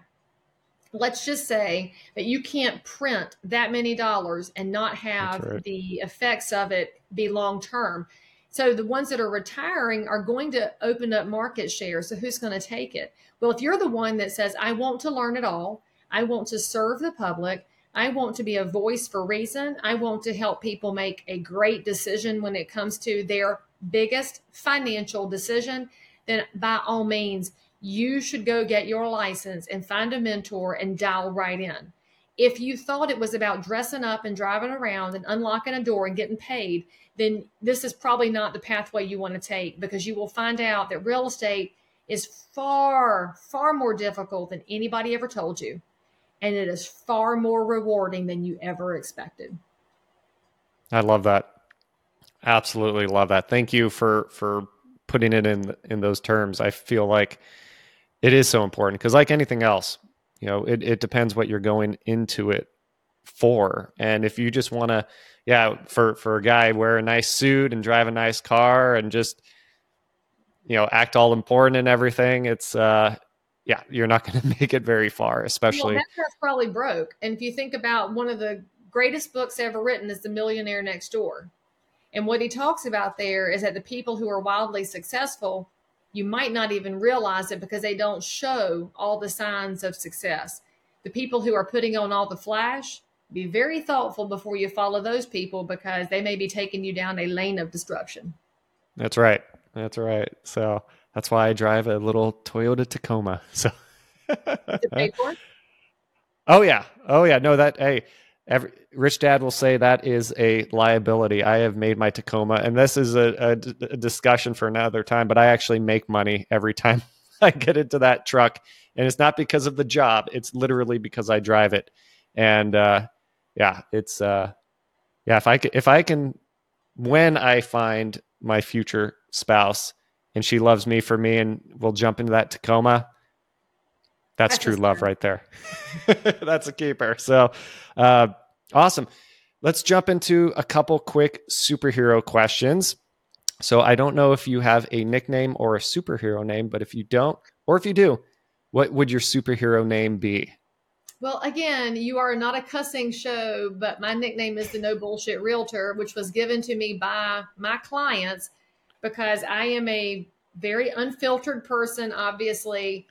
let's just say that you can't print that many dollars and not have right. the effects of it be long term. So the ones that are retiring are going to open up market share. So who's going to take it? Well, if you're the one that says, I want to learn it all, I want to serve the public, I want to be a voice for reason, I want to help people make a great decision when it comes to their biggest financial decision, then by all means, you should go get your license and find a mentor and dial right in. If you thought it was about dressing up and driving around and unlocking a door and getting paid, then this is probably not the pathway you want to take because you will find out that real estate is far, far more difficult than anybody ever told you. And it is far more rewarding than you ever expected. I love that. Absolutely love that. Thank you for for putting it in in those terms. I feel like it is so important because, like anything else, you know, it, it depends what you're going into it for. And if you just want to, yeah, for for a guy wear a nice suit and drive a nice car and just you know act all important and everything, it's uh yeah, you're not going to make it very far, especially. Well, that's probably broke. And if you think about one of the greatest books ever written is The Millionaire Next Door. And what he talks about there is that the people who are wildly successful, you might not even realize it because they don't show all the signs of success. The people who are putting on all the flash, be very thoughtful before you follow those people because they may be taking you down a lane of destruction. That's right. That's right. So that's why I drive a little Toyota Tacoma. So Oh yeah. Oh yeah. No, that hey, every rich dad will say that is a liability. I have made my Tacoma, and this is a, a, a discussion for another time. But I actually make money every time I get into that truck, and it's not because of the job. It's literally because I drive it, and uh, yeah, it's uh, yeah. If I can, if I can, when I find my future spouse and she loves me for me, and we'll jump into that Tacoma, That's, That's true love right there. That's a keeper. So uh, awesome. Let's jump into a couple quick superhero questions. So I don't know if you have a nickname or a superhero name, but if you don't, or if you do, what would your superhero name be? Well, again, you are not a cussing show, but my nickname is the No Bullshit Realtor, which was given to me by my clients because I am a very unfiltered person, obviously,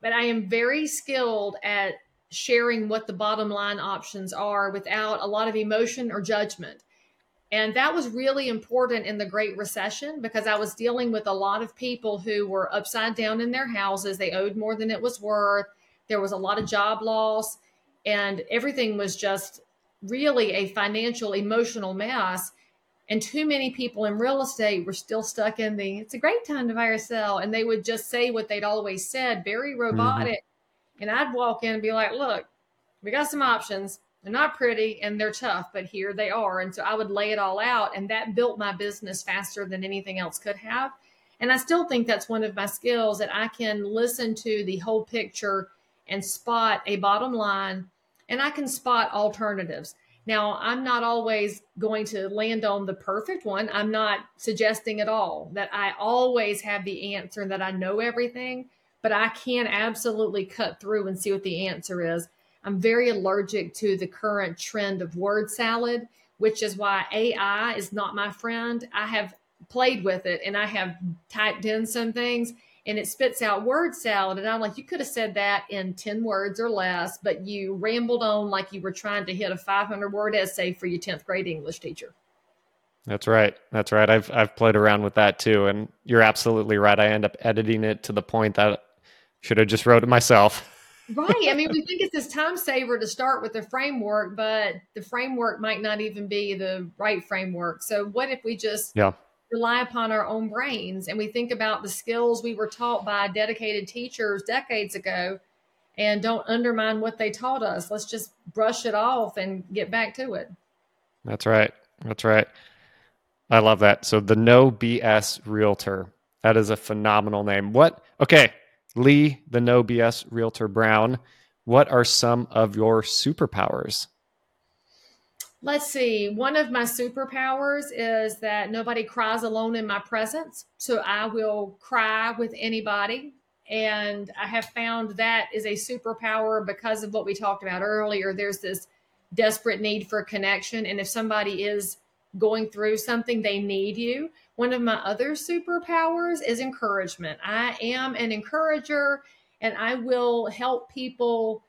but I am very skilled at sharing what the bottom line options are without a lot of emotion or judgment. And that was really important in the Great Recession because I was dealing with a lot of people who were upside down in their houses. They owed more than it was worth. There was a lot of job loss, and everything was just really a financial, emotional mess. And too many people in real estate were still stuck in the it's a great time to buy or sell. And they would just say what they'd always said, very mm-hmm. robotic. Mm-hmm. And I'd walk in and be like, look, we got some options they're not pretty and they're tough, but here they are. And so I would lay it all out, and that built my business faster than anything else could have. And I still think that's one of my skills that I can listen to the whole picture and spot a bottom line, and I can spot alternatives. Now, I'm not always going to land on the perfect one. I'm not suggesting at all that I always have the answer and that I know everything, but I can absolutely cut through and see what the answer is. I'm very allergic to the current trend of word salad, which is why AI is not my friend. I have played with it and I have typed in some things and it spits out word salad. And I'm like, you could have said that in 10 words or less, but you rambled on like you were trying to hit a 500 word essay for your 10th grade English teacher. That's right. That's right. I've I've played around with that too, and you're absolutely right. I end up editing it to the point that I should have just wrote it myself. right. I mean, we think it's this time saver to start with the framework, but the framework might not even be the right framework. So, what if we just yeah. Rely upon our own brains and we think about the skills we were taught by dedicated teachers decades ago and don't undermine what they taught us? Let's just brush it off and get back to it. That's right. That's right. I love that. So, the No BS Realtor. That is a phenomenal name. What? Okay. Leigh, the no BS realtor Brown, what are some of your superpowers? Let's see. One of my superpowers is that nobody cries alone in my presence. So I will cry with anybody. And I have found that is a superpower because of what we talked about earlier. There's this desperate need for connection. And if somebody is going through something, they need you. One of my other superpowers is encouragement. I am an encourager and I will help people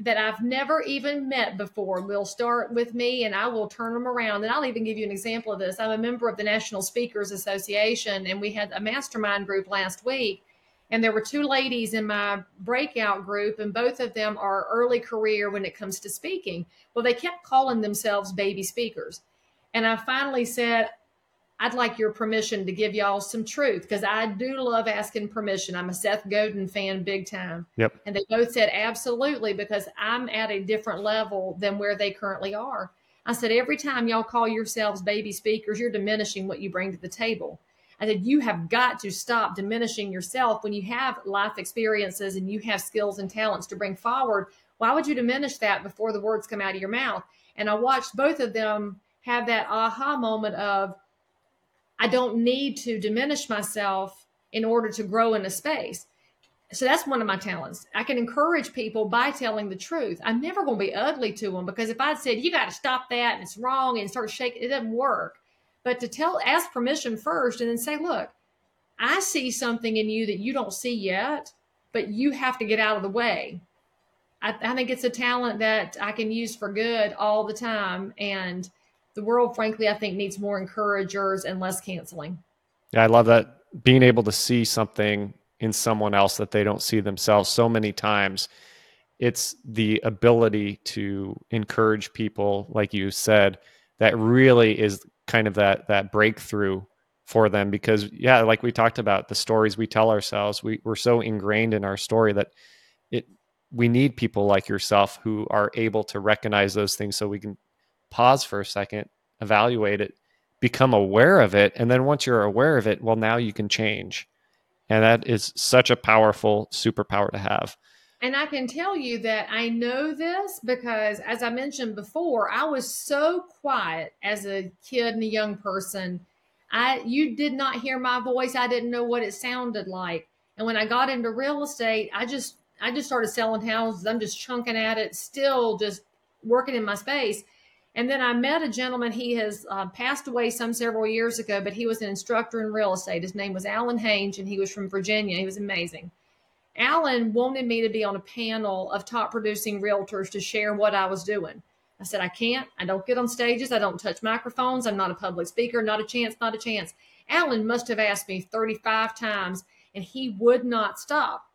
that I've never even met before will start with me and I will turn them around. And I'll even give you an example of this. I'm a member of the National Speakers Association and we had a mastermind group last week. And there were two ladies in my breakout group, and both of them are early career when it comes to speaking. Well, they kept calling themselves baby speakers. And I finally said, I'd like your permission to give y'all some truth because I do love asking permission. I'm a Seth Godin fan big time. Yep. And they both said absolutely because I'm at a different level than where they currently are. I said, every time y'all call yourselves baby speakers, you're diminishing what you bring to the table. I said, you have got to stop diminishing yourself when you have life experiences and you have skills and talents to bring forward. Why would you diminish that before the words come out of your mouth? And I watched both of them have that aha moment of, I don't need to diminish myself in order to grow in a space. So that's one of my talents. I can encourage people by telling the truth. I'm never going to be ugly to them because if I'd said, you got to stop that and it's wrong and start shaking, it doesn't work. But to tell, ask permission first and then say, look, I see something in you that you don't see yet, but you have to get out of the way. I, I think it's a talent that I can use for good all the time. And the world, frankly, I think needs more encouragers and less canceling. Yeah, I love that being able to see something in someone else that they don't see themselves so many times. It's the ability to encourage people, like you said, that really is kind of that that breakthrough for them because yeah like we talked about the stories we tell ourselves we, we're so ingrained in our story that it we need people like yourself who are able to recognize those things so we can pause for a second, evaluate it, become aware of it. And then once you're aware of it, well, now you can change. And that is such a powerful superpower to have. And I can tell you that I know this because, as I mentioned before, I was so quiet as a kid and a young person. I you did not hear my voice. I didn't know what it sounded like. And when I got into real estate, I just I just started selling houses. I'm just chunking at it, still just working in my space. And then I met a gentleman. He has uh, passed away some several years ago, but he was an instructor in real estate. His name was Alan Hange, and he was from Virginia. He was amazing. Alan wanted me to be on a panel of top producing realtors to share what I was doing. I said, I can't. I don't get on stages. I don't touch microphones. I'm not a public speaker. Not a chance. Not a chance. Alan must have asked me 35 times, and he would not stop.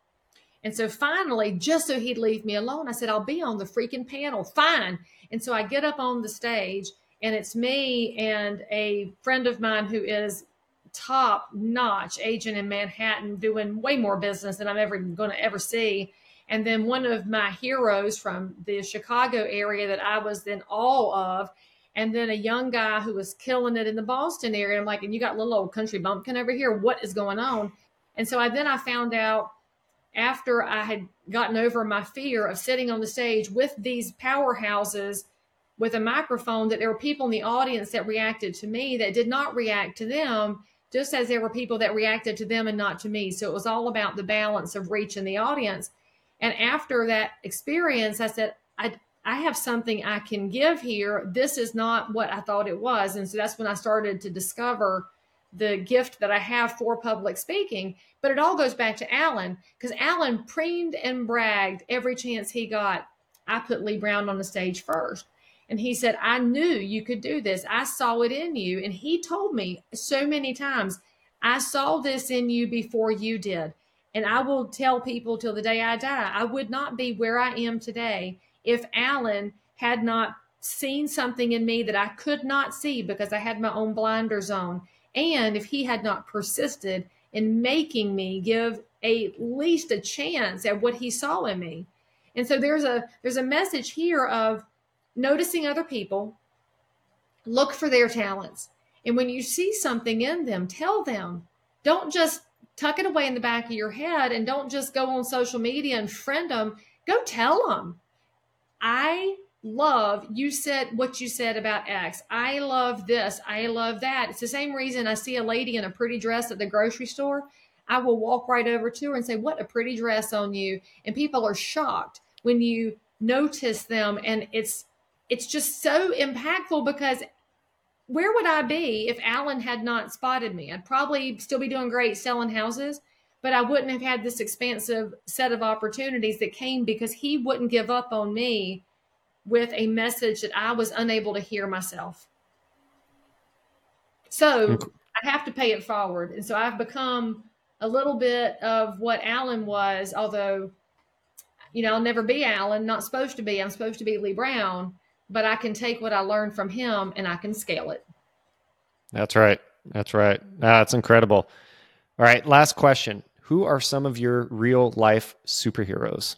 And so finally, just so he'd leave me alone, I said, I'll be on the freaking panel. Fine. And so I get up on the stage, and it's me and a friend of mine who is top notch agent in Manhattan doing way more business than I'm ever going to ever see. And then one of my heroes from the Chicago area that I was in awe of. And then a young guy who was killing it in the Boston area. I'm like, and you got little old country bumpkin over here. What is going on? And so I then I found out after I had gotten over my fear of sitting on the stage with these powerhouses with a microphone that there were people in the audience that reacted to me that did not react to them just as there were people that reacted to them and not to me. So it was all about the balance of reaching the audience. And after that experience i said i i have something i can give here. This is not what i thought it was. And so that's when i started to discover the gift that I have for public speaking. But it all goes back to Alan because Alan preened and bragged every chance he got. I put Leigh Brown on the stage first. And he said, I knew you could do this. I saw it in you. And he told me so many times, I saw this in you before you did. And I will tell people till the day I die, I would not be where I am today if Alan had not seen something in me that I could not see because I had my own blinders on and if he had not persisted in making me give at least a chance at what he saw in me. And so there's a there's a message here of noticing other people, look for their talents. And when you see something in them, tell them. Don't just tuck it away in the back of your head and don't just go on social media and friend them. Go tell them. I love you said what you said about X. I love this. I love that. It's the same reason I see a lady in a pretty dress at the grocery store. I will walk right over to her and say, What a pretty dress on you. And people are shocked when you notice them. And it's it's just so impactful because where would I be if Alan had not spotted me? I'd probably still be doing great selling houses, but I wouldn't have had this expansive set of opportunities that came because he wouldn't give up on me with a message that I was unable to hear myself. So I have to pay it forward. And so I've become a little bit of what Alan was, although, you know, I'll never be Alan, not supposed to be. I'm supposed to be Leigh Brown, but I can take what I learned from him and I can scale it. That's right. That's right. Ah, that's incredible. All right. Last question Who are some of your real life superheroes?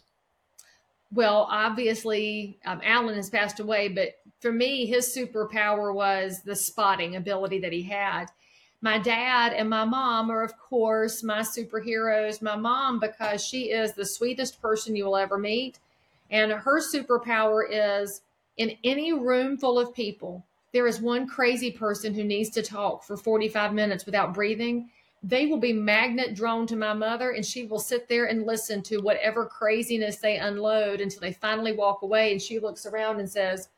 Well, obviously, um, Alan has passed away, but for me, his superpower was the spotting ability that he had. My dad and my mom are, of course, my superheroes. My mom, because she is the sweetest person you will ever meet. And her superpower is in any room full of people, there is one crazy person who needs to talk for 45 minutes without breathing they will be magnet drawn to my mother and she will sit there and listen to whatever craziness they unload until they finally walk away and she looks around and says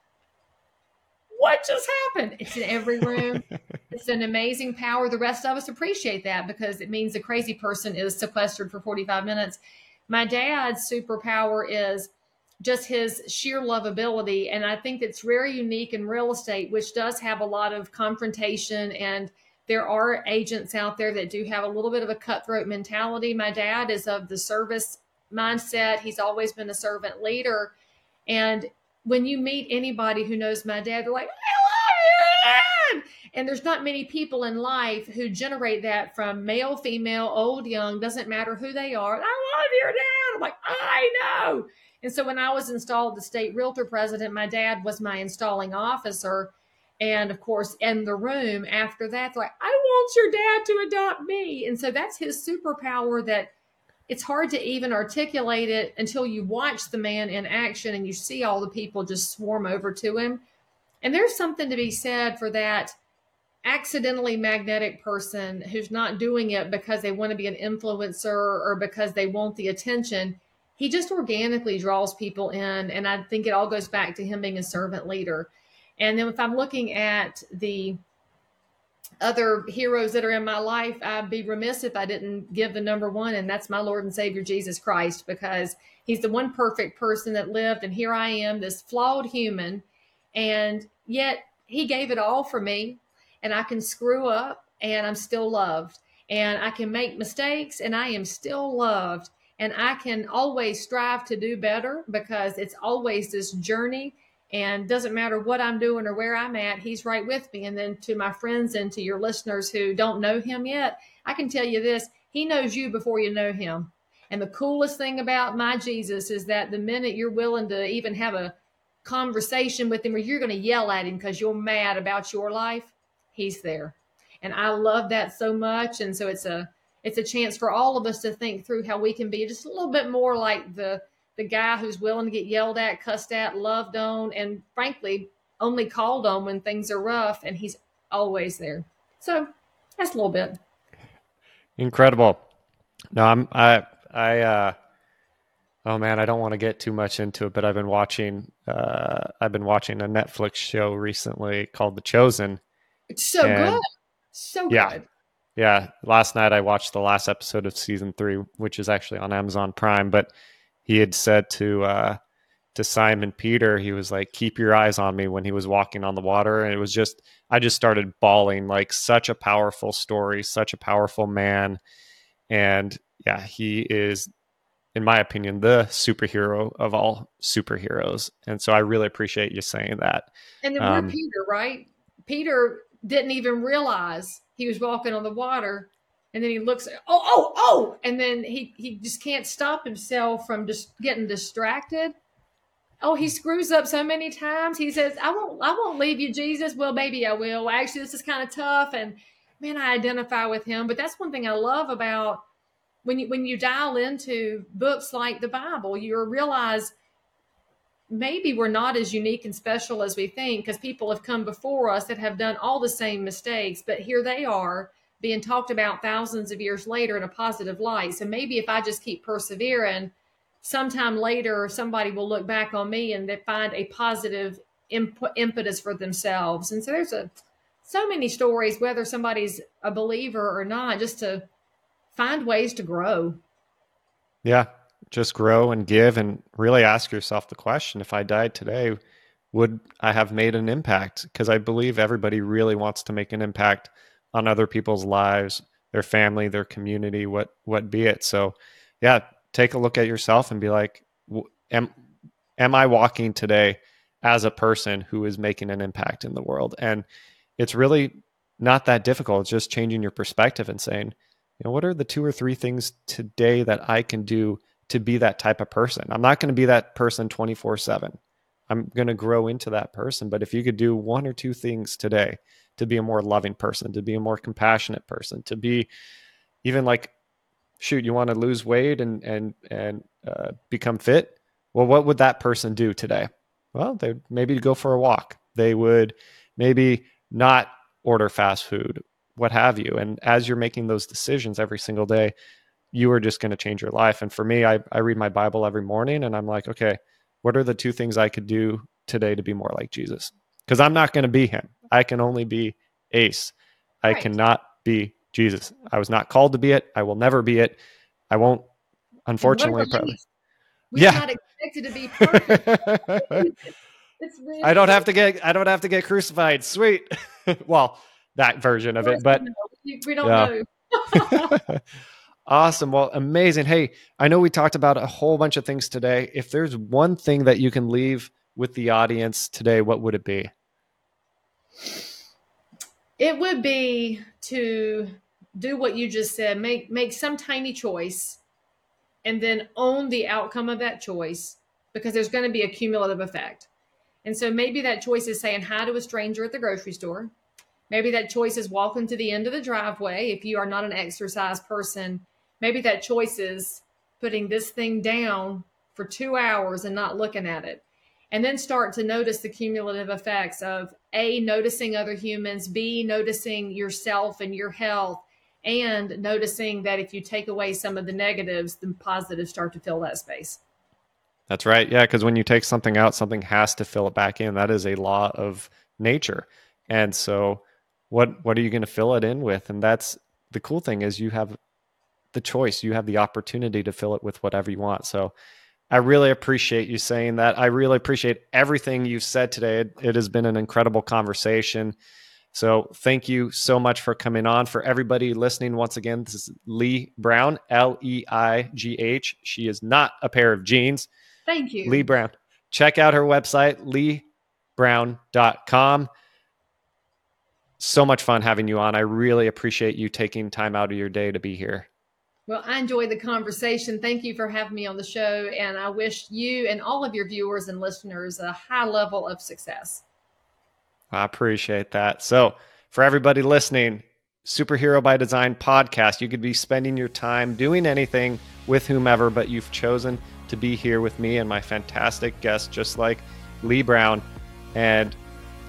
what just happened? It's in every room. It's an amazing power. The rest of us appreciate that because it means the crazy person is sequestered for 45 minutes. My dad's superpower is just his sheer lovability and i think it's very unique in real estate which does have a lot of confrontation and there are agents out there that do have a little bit of a cutthroat mentality. My dad is of the service mindset. He's always been a servant leader. And when you meet anybody who knows my dad, they're like, I love you, dad. And there's not many people in life who generate that from male, female, old, young, doesn't matter who they are. I love your dad. I'm like, I know. And so when I was installed the state realtor president, my dad was my installing officer. And of course, in the room after that, like, I want your dad to adopt me. And so that's his superpower that it's hard to even articulate it until you watch the man in action and you see all the people just swarm over to him. And there's something to be said for that accidentally magnetic person who's not doing it because they want to be an influencer or because they want the attention. He just organically draws people in. And I think it all goes back to him being a servant leader. And then if I'm looking at the other heroes that are in my life, I'd be remiss if I didn't give the number one, and that's my Lord and Savior Jesus Christ, because he's the one perfect person that lived. And here I am, this flawed human, and yet he gave it all for me. And I can screw up, and I'm still loved. And I can make mistakes, and I am still loved. And I can always strive to do better because it's always this journey and doesn't matter what I'm doing or where I'm at, he's right with me. And then to my friends and to your listeners who don't know him yet, I can tell you this he knows you before you know him. And the coolest thing about my Jesus is that the minute you're willing to even have a conversation with him or you're going to yell at him because you're mad about your life, he's there. And I love that so much. And so it's a it's a chance for all of us to think through how we can be just a little bit more like the the guy who's willing to get yelled at, cussed at, loved on, and frankly, only called on when things are rough, and he's always there. So that's a little bit. Incredible. No, I'm I I uh oh man, I don't want to get too much into it, but I've been watching uh I've been watching a Netflix show recently called The Chosen. It's so good. So yeah, good. Yeah. Last night I watched the last episode of season three, which is actually on Amazon Prime, but he had said to uh, to Simon Peter, he was like, "Keep your eyes on me" when he was walking on the water, and it was just I just started bawling. Like such a powerful story, such a powerful man, and yeah, he is, in my opinion, the superhero of all superheroes. And so I really appreciate you saying that. And then um, Peter, right? Peter didn't even realize he was walking on the water and then he looks oh oh oh! And then he he just can't stop himself from just getting distracted. Oh he screws up so many times. He says i won't i won't leave you jesus. Well maybe i will. Actually this is kind of tough and man i identify with him. But that's one thing i love about when you when you dial into books like the bible you realize maybe we're not as unique and special as we think because people have come before us that have done all the same mistakes but here they are being talked about thousands of years later in a positive light. So maybe if I just keep persevering, sometime later somebody will look back on me and they find a positive imp- impetus for themselves. And so there's a so many stories, whether somebody's a believer or not, just to find ways to grow. Yeah, just grow and give and really ask yourself the question if I died today, would I have made an impact? Because I believe everybody really wants to make an impact on other people's lives, their family, their community, what what be it. So, yeah, take a look at yourself and be like, am am I walking today as a person who is making an impact in the world? And it's really not that difficult. It's just changing your perspective and saying, you know, what are the two or three things today that I can do to be that type of person? I'm not going to be that person 24 7. I'm going to grow into that person. But if you could do one or two things today to be a more loving person, to be a more compassionate person, to be even like, shoot, you want to lose weight and and and uh, become fit. Well, what would that person do today? Well, they maybe go for a walk. They would maybe not order fast food, what have you. And as you're making those decisions every single day, you are just going to change your life. And for me, I, I read my Bible every morning and I'm like, okay, what are the two things I could do today to be more like Jesus? Because I'm not going to be him. I can only be Ace. I right. cannot be Jesus. I was not called to be it. I will never be it. I won't, unfortunately. Probably. We're yeah. not expected to be perfect. really I don't have to get I don't have to get crucified. Sweet. well, that version of it, but we don't yeah. know. awesome. Well, amazing. Hey, I know we talked about a whole bunch of things today. If there's one thing that you can leave with the audience today, what would it be? It would be to do what you just said, make make some tiny choice and then own the outcome of that choice because there's going to be a cumulative effect. And so maybe that choice is saying hi to a stranger at the grocery store. Maybe that choice is walking to the end of the driveway if you are not an exercise person. Maybe that choice is putting this thing down for two hours and not looking at it. And then start to notice the cumulative effects of A, noticing other humans, B, noticing yourself and your health, and noticing that if you take away some of the negatives, the positives start to fill that space. That's right. Yeah, because when you take something out, something has to fill it back in. That is a law of nature. And so what what are you going to fill it in with? And that's the cool thing is you have the choice. You have the opportunity to fill it with whatever you want. So I really appreciate you saying that. I really appreciate everything you've said today. It, it has been an incredible conversation. So thank you so much for coming on. For everybody listening, once again, this is Leigh Brown, L E I G H. She is not a pair of jeans. Thank you. Leigh Brown. Check out her website, leighbrown.com. So much fun having you on. I really appreciate you taking time out of your day to be here. Well, I enjoyed the conversation. Thank you for having me on the show. And I wish you and all of your viewers and listeners a high level of success. I appreciate that. So, for everybody listening, Superhero by Design podcast, you could be spending your time doing anything with whomever, but you've chosen to be here with me and my fantastic guest, just like Leigh Brown. And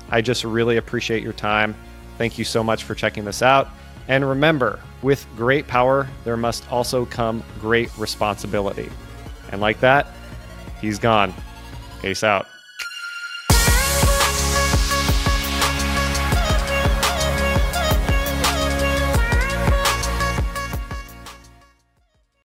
I just really appreciate your time. Thank you so much for checking this out. And remember, with great power, there must also come great responsibility. And like that, he's gone. Peace out.